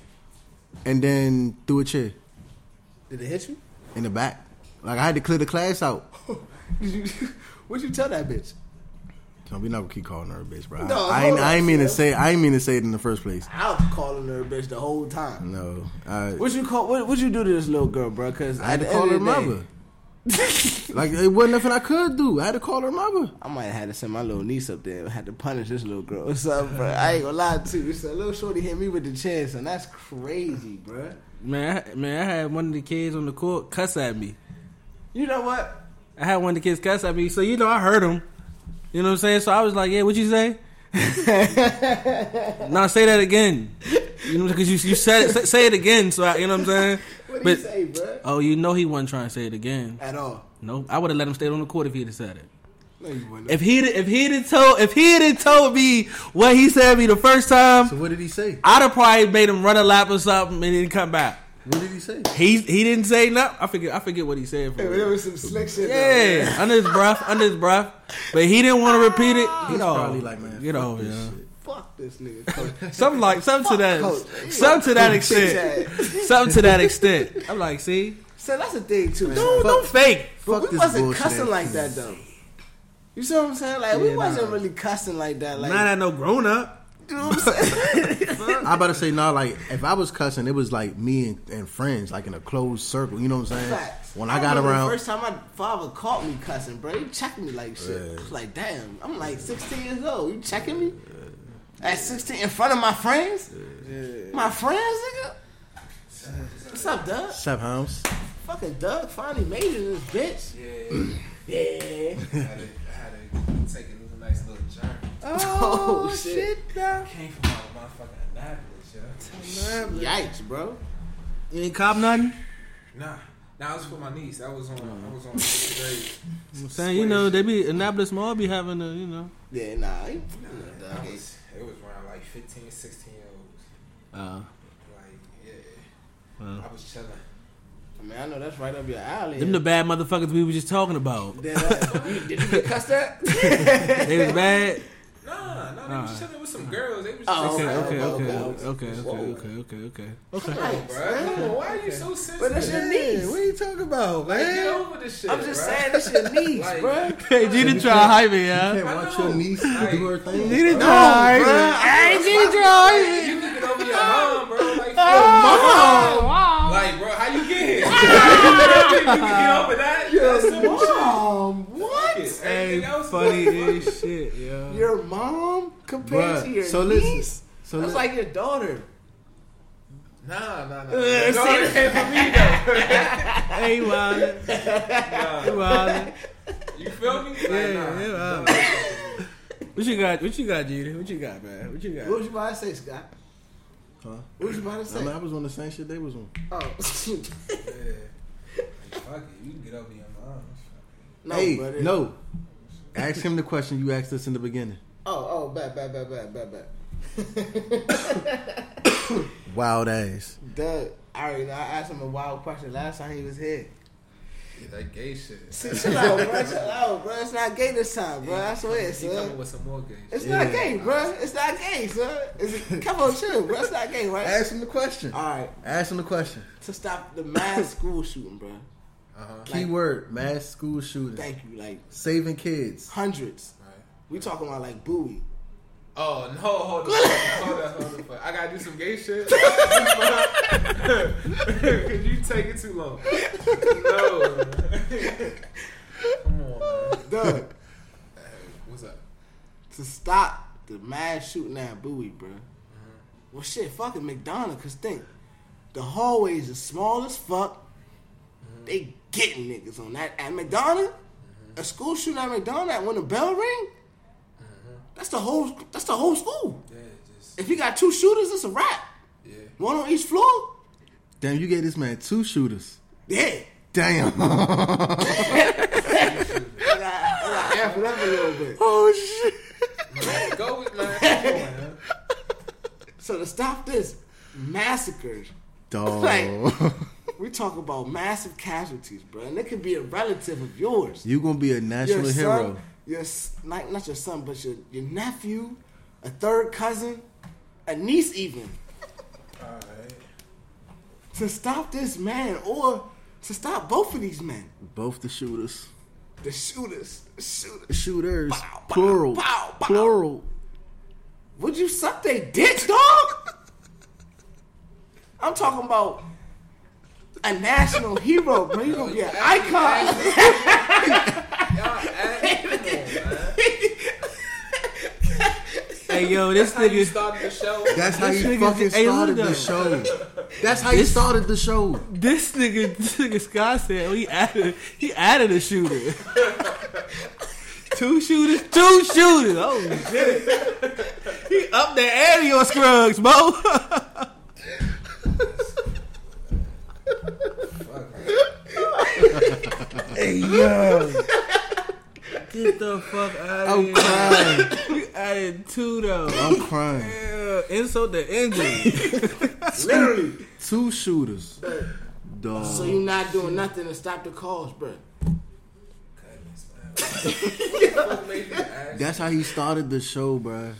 and then threw a chair Did it hit you? in the back. Like I had to clear the class out. Did you? What'd you tell that bitch? We not gonna keep calling her a bitch, bro. No, I, ain't, hold I ain't mean to say. I ain't mean to say it in the first place. I was calling her a bitch the whole time. No, I, What you call? What would you do to this little girl, bro? Because I had to call her mother. like it wasn't nothing I could do. I had to call her mother. I might have had to send my little niece up there. and had to punish this little girl or something, bro. I ain't gonna lie to you. So little shorty hit me with the chest, and that's crazy, bro. Man, I, man, I had one of the kids on the court cuss at me. You know what? I had one of the kids cuss at me, so you know I heard him. You know what I'm saying? So I was like, "Yeah, what you say?" now say that again. You know, because you you said it, say, it again. So I, you know what I'm saying? What did he say, bro? oh, you know he wasn't trying to say it again. At all? No, I would have let him stay on the court if he'd have said it. No. If he if he had told if he had told me what he said to me the first time, So what did he say? I'd have probably made him run a lap or something and then come back. What did he say? He he didn't say nothing. I forget I forget what he said. For Hey, there was some slick shit. Yeah, under his breath, under his breath. But he didn't want to repeat it. You He's know, oh, probably like, man, you fuck know, this yeah. Fuck this nigga. Something like something to that, Coach. something to that extent, something to that extent. I'm like, see, So that's the thing too. don't, don't fake. But we wasn't bullshit cussing like that though. You see what I'm saying? Like we wasn't nah. really cussing like that. Like Not at no grown up. you know what I'm saying? I about to say no. Like if I was cussing, it was like me and, and friends, like in a closed circle. You know what I'm saying? Facts. When I got around, the first time my father caught me cussing, bro, he checked me like shit. I was like, damn, I'm like 16 years old. You checking me at 16 in front of my friends? My friends, nigga. What's up, Doug? Sep House. Fucking Doug finally made it in this bitch. Yeah, Yeah. I had to, I had to take a nice little journey. Oh, shit. bro Came from all my fucking Annapolis, yo. Yikes, bro. You ain't cop nothing. Nah, nah, I was for my niece. I was on, I was on. I'm saying, you know, they be Annapolis Mall be having a, you know. Yeah, nah. Nah, Doug I ain't- was, it was around like 15, 16 year olds. Uh, Like, yeah, well, I was chilling. I mean, I know that's right up your alley. them the bad motherfuckers we were just talking about. Dead ass. Uh, you- Did you get cussed at? They was bad. Nah, nah, they was Nah. chilling with some girls. They was oh, just Oh, Okay, okay, okay, okay, okay. okay, okay, okay, okay, okay. Come on, bro. Come on, why are you so sensitive? But that's your niece. What are you talking about, Like, get man? over this shit. I'm just bro. saying, this your niece, Like- bro. Hey, G didn't try to hype me, You can't watch your niece Like- do her thing. G didn't No, try to hype bro. me. I ain't Like, G trying. You can get over your mom, bro. Like, oh, Mom. like, bro, how you get here? You can that. That's. Mom, what? Hey, funny as shit, yo. Your mom compared to your Bruh, so listen. niece? So That's li- like your daughter. Nah, nah, nah. Uh, Your see daughter for me though. Hey, you wildin'. You Nah. wildin'. You feel me? Like, Yeah, nah. yeah, wildin'. What you got? What you got, Judy? What you got, man? What you got? What was you about to say, Scott? Huh? What was you about to I, say? mean, I was on the same shit they was on. Oh, Yeah. Like, fuck it. You can get over your mom. no, hey, brother. no. Ask him the question you asked us in the beginning. Oh, oh, bad, bad, bad, bad, bad, bad. Wild ass. Doug, I already know. I asked him a wild question last time he was here. Yeah, that gay shit. Chill out, bro. Chill out, bro. It's not gay this time, bro. I swear, He coming with some more gay It's. Yeah. not gay, bro. It's not gay, son. It's, come on, chill, bro. It's not gay, right? Ask him the question. All right. Ask him the question. To stop the mass school shooting, bro. Uh-huh. Keyword: mass school shooting. Thank you. Like Saving kids. hundreds. Right. We talking about like Bowie. Oh no! Hold on, hold on, hold on. I gotta do some gay shit. Cause you take it too long. No. Come on, man. Doug, Hey, what's up? to stop the mass shooting at Bowie, bro. Well, shit, fucking McDonald. Cause think, the hallways are small as fuck. They getting niggas on that at McDonald. A school shooting at McDonald when the bell ring. Uh-huh. That's the whole. That's the whole school. Yeah, just If you got two shooters, it's a wrap. yeah. One on each floor. Damn, you gave this man two shooters. Yeah. Damn. I got, I got amp it up a little bit. oh shit. Man, go with man. Come. So to stop this massacres, Dog. Like- we talk about massive casualties, bro, and it could be a relative of yours. You're gonna be a national your hero. son, your s- not not your son, but your your nephew, a third cousin, a niece, even Alright. to stop this man or to stop both of these men, Both the shooters. the shooters, the shooters. Shooters. Pow, pow, plural. pow, pow. Plural. Would you suck they dick, dog? I'm talking about a national hero, bro. You gonna be an icon. Y'all act, come on, man. Hey yo, this How you nigga. started the show. That's how This you nigga- fucking hey, look started the show. That's how you started the show. This nigga, this nigga Scott said oh, he added he added a shooter. two shooters, two shooters. Oh shit! He up the ante on Scruggs, Mo. hey yo, get the fuck out of I'm here! crying. You added two though. I'm crying. Yeah, insult the injury. Literally. Two shooters. Dog. So you're not doing nothing to stop the calls, bro. Goodness, man. What the fuck made you ask? That's how he started the show, bruh.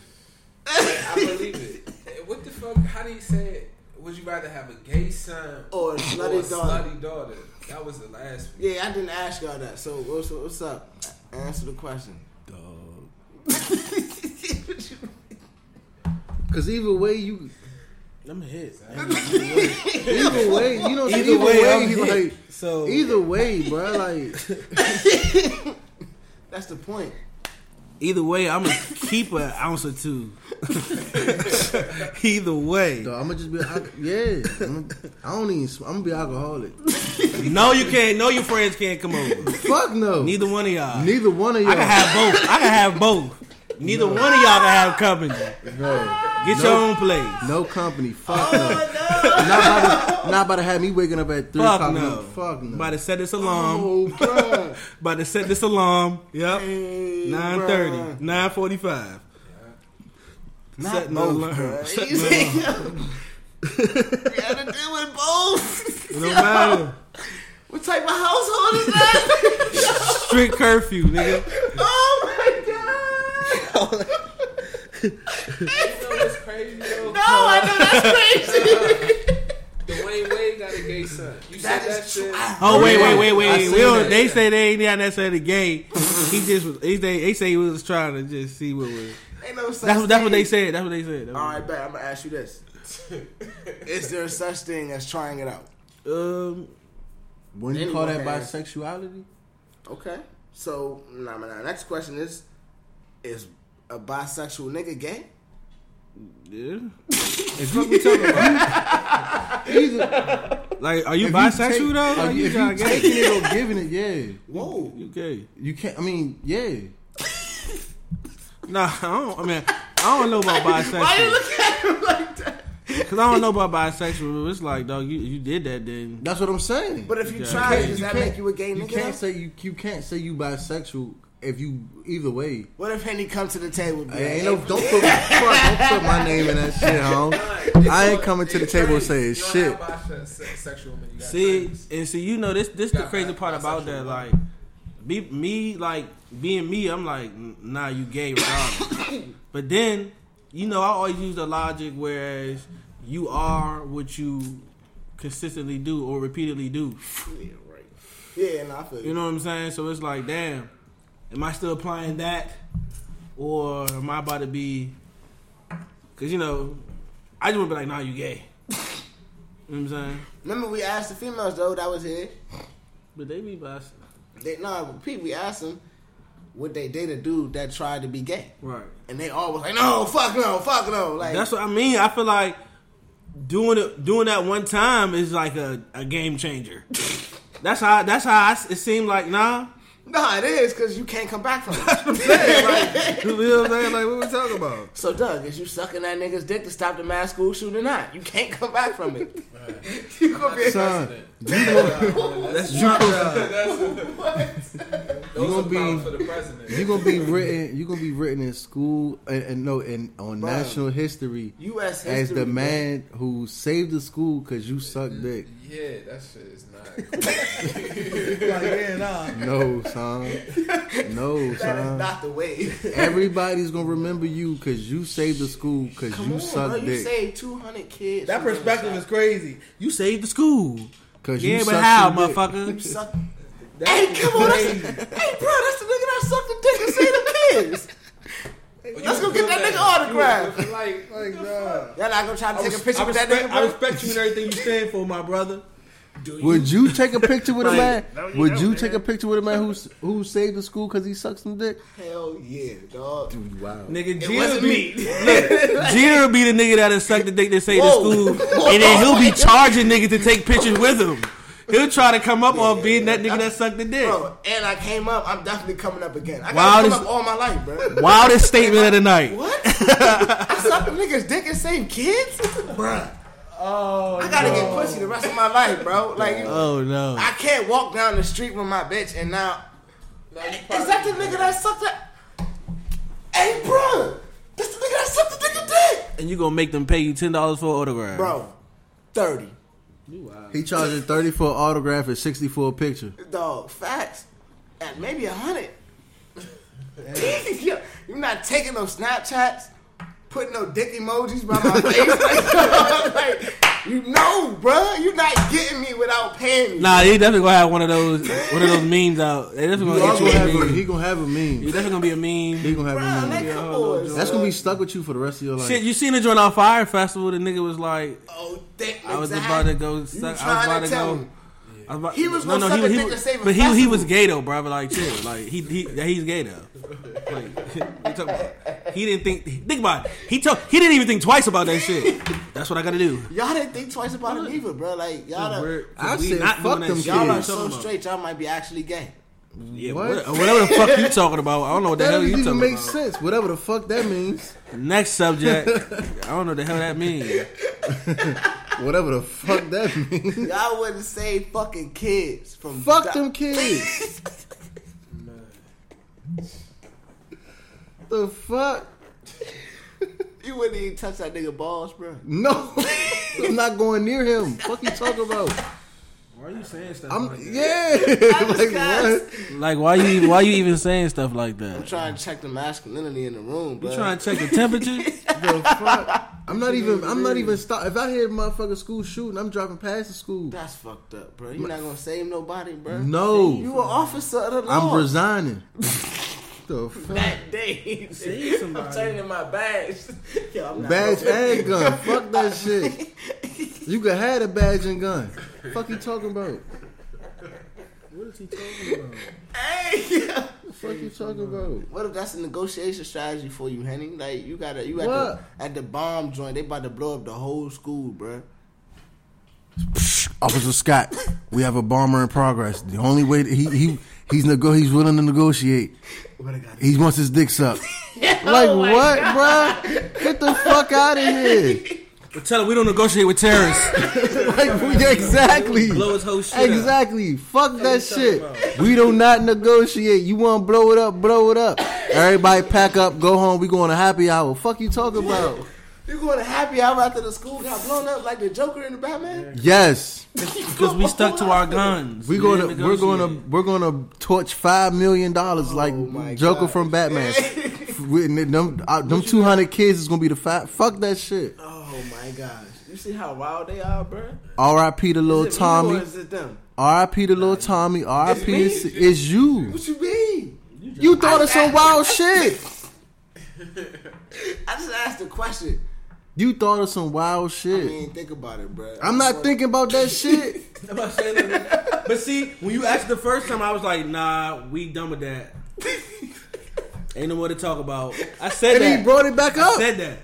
I believe it. What the fuck? How do you say it? Would you rather have a gay son Or a or a daughter. slutty daughter? That was the last one. Yeah, I didn't ask y'all that. So what's what's up? Answer the question. Dog. Cause either way you I'm hit. either way, you know Either either, way, way, I'm he hit. like So either way, bro. like That's the point. Either way, I'm gonna keep an ounce or two. Either way, dog, I'm gonna just be yeah. I'm, I don't even. I'm gonna be alcoholic. no, you can't. No, your friends can't come over. Fuck no. Neither one of y'all. Neither one of y'all. I can have both. I can have both. Neither one of y'all can have company. no, Get your own place. no company. Fuck oh, no. Not about to, not about to have me waking up at three Fuck o'clock. no. Fuck no. About to set this alarm. Oh, bro. About to set this alarm. Yep. Hey, Nine bruh. thirty. Nine forty-five. Not Setting the both, alarm. bruh. Setting You the see? alarm. You gotta deal with both. It don't matter. What type of household is that? Strict curfew, nigga. oh my god! You know what's crazy though? No, I know that's crazy. Dwyane Wade got a gay son. You That said that is true. shit. Oh wait, wait, wait, wait. seen We don't, that. they say they ain't not necessarily gay. He just was. He say, they say he was trying to just see what was. Ain't no such That's what that's what they said. That's what they said. That's All bet. I'm gonna ask you this: Is there such thing as trying it out? Um, Wouldn't you call that has- bisexuality? Okay. So, nah, nah, nah. Next question is: Is a bisexual nigga gay? yeah. If what we talking about? Either. Like, are you if bisexual take- though? If Are you, you if trying you gay? taking it or giving it, yeah. Whoa. You gay? You can't. I mean, yeah. Nah, I don't. I mean, I don't know about bisexual. Why you bisexual look at him like that? because I don't know about bisexual. But it's like, dog, you you did that then. That's what I'm saying. But if you Yeah. try it, does that make you a gay nigga? You can't say you. You can't say you bisexual if you either way. What if Henny come to the table? and be Hey, ain't no, don't put fuck, don't put my name in that shit, home. I ain't coming to the table and saying shit. don't have bisexual men. You got See, and see, you know this this the crazy part about that. Like, be me like being me. I'm like, nah, you gay regardless. but then, you know, I always use the logic whereas you are what you consistently do or repeatedly do. Yeah, right. Yeah, no, I feel You know what I'm saying? So it's like, damn, am I still applying that, or am I about to be? Because you know, I just want to be like, nah, you gay. you know what I'm saying? Remember we asked the females though that was here. But they be bis. They no, Pete. We asked them would they date a dude that tried to be gay, Right. and they all was like, no, fuck no, fuck no. Like That's what I mean. I feel like doing it, doing that one time is like a, a game changer. that's how. That's how I, it seemed like. Nah, Nah, it is because you can't come back from it. You know what I'm saying? Like, what we talking about? so, Doug, is you sucking that nigga's dick to stop the mass school shooting or not? You can't come back from it. you gonna be Son, That's Trump. Those gonna are problems be- for the president. you gonna be written. You gonna be written in school and, and no, in on Bro. national history U.S. history. as the man who saved the school because you suck dick. Yeah, that shit is not. Like, yeah, nah. No, son. No, That is son. not the way. Everybody's gonna remember you because you saved the school because you on, suck bro. You dick. saved 200 kids. That perspective is crazy. You saved the school. Cause Yeah, you but how, some dick. You motherfucker? suck. That's Hey, come on. That's, hey, bro, that's the nigga that sucked the dick and saved the kids. Let's go get that nigga autograph. Like, Like, nah. Y'all not gonna try to I, take a picture I with that respect, nigga, I respect you and everything you stand for, my brother. Would you take a picture with a man? no, you Would don't, you man. take a picture with a man who who saved the school because he sucked some dick? Hell yeah, dog. Wow. Nigga, Gina wasn't be, me. Look, Gina will be the nigga that'll suck the dick that say the school, and then he'll be charging niggas to take pictures with him. He'll try to come up on being that nigga that sucked the dick. Bro, and I came up. I'm definitely coming up again. I Wow, gotta come up all my life, bro. Wildest statement of the night. What? I sucked a nigga's dick and saved kids, Bruh. Oh, I gotta get pussy the rest of my life, bro. Like, oh no. I can't walk down the street with my bitch and now. now Is that the nigga that sucked that? Hey, bro, that's the nigga that sucked the nigga dick, And you gonna make them pay you ten dollars for an autograph, bro. Thirty, He charging thirty for an autograph and sixty for a picture. dog. Facts, and maybe a hundred. Yo, You're not taking no Snapchats, putting no dick emojis by my face. like, like, you know, bro, you're not getting me without paying me. Nah, he definitely gonna have one of those one of those memes out. They definitely He gonna get gonna a have a, meme. he gonna have a He meme. definitely gonna be a meme. He gonna have Bro, a meme. like, come hold on, That's gonna be stuck with you for the rest of your life. Shit, you seen it during our fire festival? The nigga was like, Oh, thick, I was exactly. about to go. You Suck, I was about to to go. me. I was about, He was gonna suck a he, was- to save but he he was gay though, bro. But like, chill, like he he yeah, he's gay though. Like, what you about? He didn't think. Think about it. He told. He didn't even think twice about that shit. That's what I gotta do. Y'all didn't think twice about it either, bro. Like y'all, are, We're- I said, not fuck doing that them shit. y'all are so straight. Y'all might be actually gay. Yeah, What? what? whatever the fuck you talking about. I don't know what the That hell doesn't you even talking make about. sense. Whatever the fuck that means. Next subject. I don't know what the hell that means. Whatever the fuck that means. Y'all wouldn't say fucking kids from fuck di- them kids. the fuck? You wouldn't even touch that nigga balls, bro. No, I'm not going near him. Fuck you talking about? Why are you saying stuff I'm yeah. like what? Like, why you why you even saying stuff like that? I'm trying to check the masculinity in the room, bro. You trying to check the temperature? The fuck? I'm not even. I'm not even stop. If I hear motherfucker school shooting, I'm driving past the school. That's fucked up, bro. You're not gonna save nobody, bro. No. you an officer of the law. I'm resigning. The fuck? that day. Save somebody. I'm turning in my badge. Yo, I'm not Badge gonna- and gun. Fuck that shit. You could have a badge and gun. Fuck you talking about? What is he talking about? Hey, yo. Fuck you talking about? What if that's a negotiation strategy for you, Henny? Like you gotta, you at the, at the bomb joint. They about to blow up the whole school, bro. Officer Scott, we have a bomber in progress. The only way that he he he's nego- he's willing to negotiate. What I got? He wants his dicks up. like Oh my what, bruh? Get the fuck out of here! But tell him we don't negotiate with terrorists. like we- exactly, Blow his whole shit up. exactly. Fuck that shit. about? We do not negotiate. You want to blow it up? Blow it up. Everybody pack up, go home. We going to happy hour. Fuck you talking about? You going to happy hour after the school got blown up like the Joker in the Batman? Yes. Because we stuck to our guns. We We gonna we're gonna we're gonna torch five million dollars like Oh my Joker God. from Batman. We- them uh, them two hundred kids is gonna be the fat. Fuck that shit. Oh my gosh! You see how wild they are, bro? R.I.P. to little Is it me or Tommy. is it them? R.I.P. to little Tommy. R.I.P. me. is is you. What you mean? You thought of some wild shit. I just asked a question. You thought of some wild shit. I shit. mean, think about it, bro. I'm not thinking about that shit. I'm not saying that. But see, when you asked the first time, I was like, nah, we done with that. Ain't no more to talk about. I said And that. he brought it back I up. said that.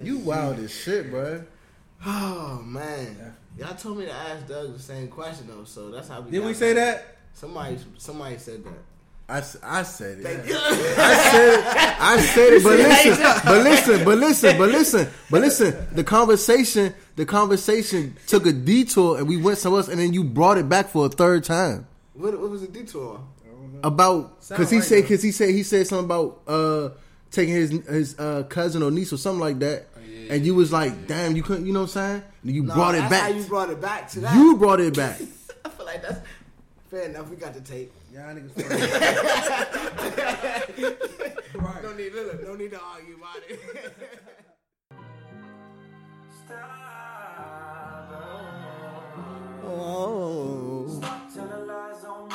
You wild as shit, bro. Oh man, Y'all told me to ask Doug the same question though, so that's how we. Did we say that? Somebody, somebody said that. I, s- I said it. Thank you. I said it. I said it. But listen, but listen, but listen, but listen, but listen. The conversation, the conversation took a detour, and we went somewhere else, and then you brought it back for a third time What, what was the detour? about because he right, said because he said he said something about uh taking his his uh, cousin or niece or something like that, and you was like, damn, you couldn't, you know what I'm saying? And you No, brought it that's back. How you brought it back to that? You brought it back. I feel like that's fair enough. We got the tape. Y'all niggas. No need, look, no need to argue about it. oh. Telling lies on me,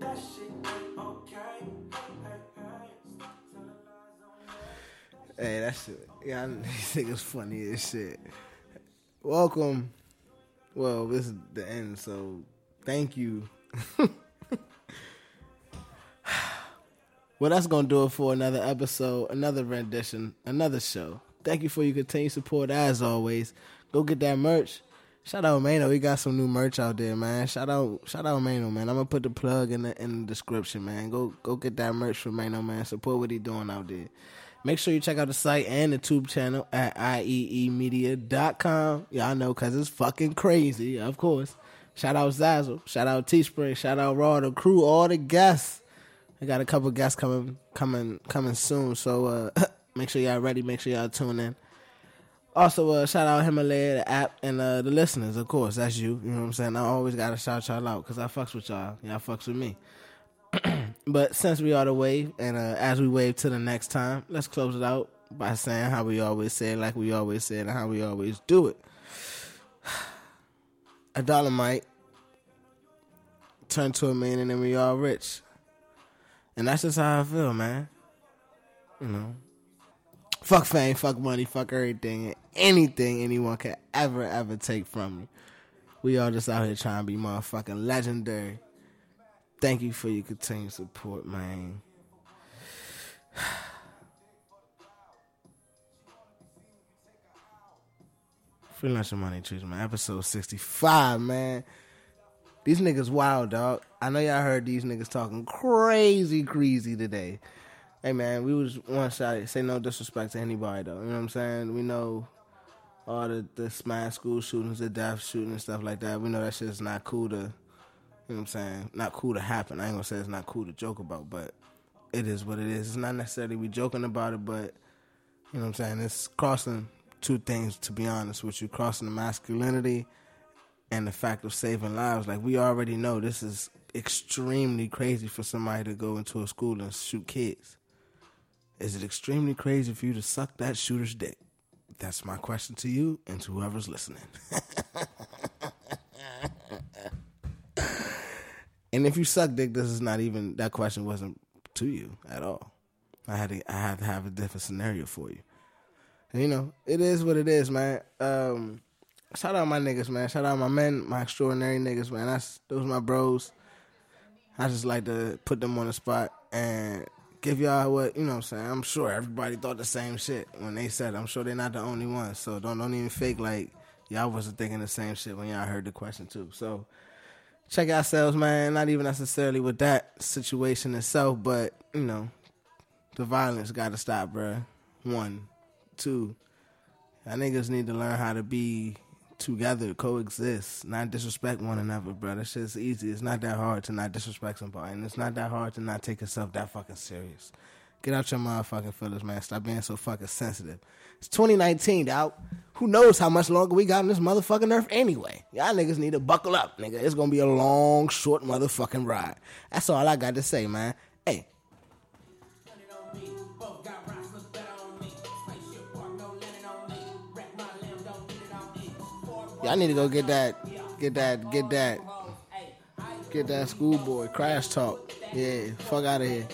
that shit ain't okay. Hey, that's it. telling lies on me. Hey, that shit. Yeah, I- these niggas funny as shit. Welcome. Well, this is the end, so thank you. Well, that's gonna do it for another episode, another rendition, another show. Thank you for your continued support as always. Go get that merch. Shout out Mano, we got some new merch out there, man. Shout out, shout out Mano, man. I'm gonna put the plug in the in the description, man. Go go get that merch from Mano, man. Support what he doing out there. Make sure you check out the site and the tube channel at ieemedia.com. Y'all know because it's fucking crazy, of course. Shout out Zazzle. Shout out Teespring. Shout out Raw, the crew, all the guests. I got a couple guests coming coming coming soon. So uh make sure y'all ready. Make sure y'all tune in. Also, uh, shout out Himalaya, the app, and uh, the listeners, of course. That's you. You know what I'm saying? I always got to shout y'all out because I fucks with y'all. Y'all fucks with me. But since we are the wave, and uh, as we wave to the next time, let's close it out by saying how we always say it, like we always say and how we always do it. A dollar might turn to a million, and then we all rich. And that's just how I feel, man. You know, fuck fame, fuck money, fuck everything, anything anyone can ever, ever take from me. We all just out here trying to be motherfucking legendary. Thank you for your continued support, man. Free lunch and money trees, man. Episode sixty-five, man. These niggas wild, dog. I know y'all heard these niggas talking crazy, crazy today. Hey, man, we was one shot. Say no disrespect to anybody, though. You know what I'm saying? We know all the the smash school shootings, the death shooting and stuff like that. We know that shit's not cool to. You know what I'm saying? Not cool to happen. I ain't gonna say it's not cool to joke about, but it is what it is. It's not necessarily we joking about it, but you know what I'm saying? It's crossing two things, to be honest with you. Crossing the masculinity and the fact of saving lives. Like we already know this is extremely crazy for somebody to go into a school and shoot kids. Is it extremely crazy for you to suck that shooter's dick? That's my question to you and to whoever's listening. And if you suck dick, this is not even that question wasn't to you at all. I had to I had to have a different scenario for you. And, you know, it is what it is, man. Um, shout out my niggas, man. Shout out my men, my extraordinary niggas, man. That's those my bros. I just like to put them on the spot and give y'all what you know. what I'm saying I'm sure everybody thought the same shit when they said. It. I'm sure they're not the only ones. So don't don't even fake like y'all wasn't thinking the same shit when y'all heard the question too. So check ourselves, man. Not even necessarily with that situation itself, but you know, the violence got to stop, bruh. One, two, y'all niggas need to learn how to be together, coexist, not disrespect one another, bro. That shit's easy. It's not that hard to not disrespect somebody, and it's not that hard to not take yourself that fucking serious. Get out your motherfucking feelings, man. Stop being so fucking sensitive. It's 2019, dog. Who knows how much longer we got on this motherfucking earth anyway? Y'all niggas need to buckle up, nigga. It's gonna be a long, short motherfucking ride. That's all I got to say, man. Hey, y'all need to go get that, get that, get that, get that schoolboy crash talk. Yeah, fuck out of here.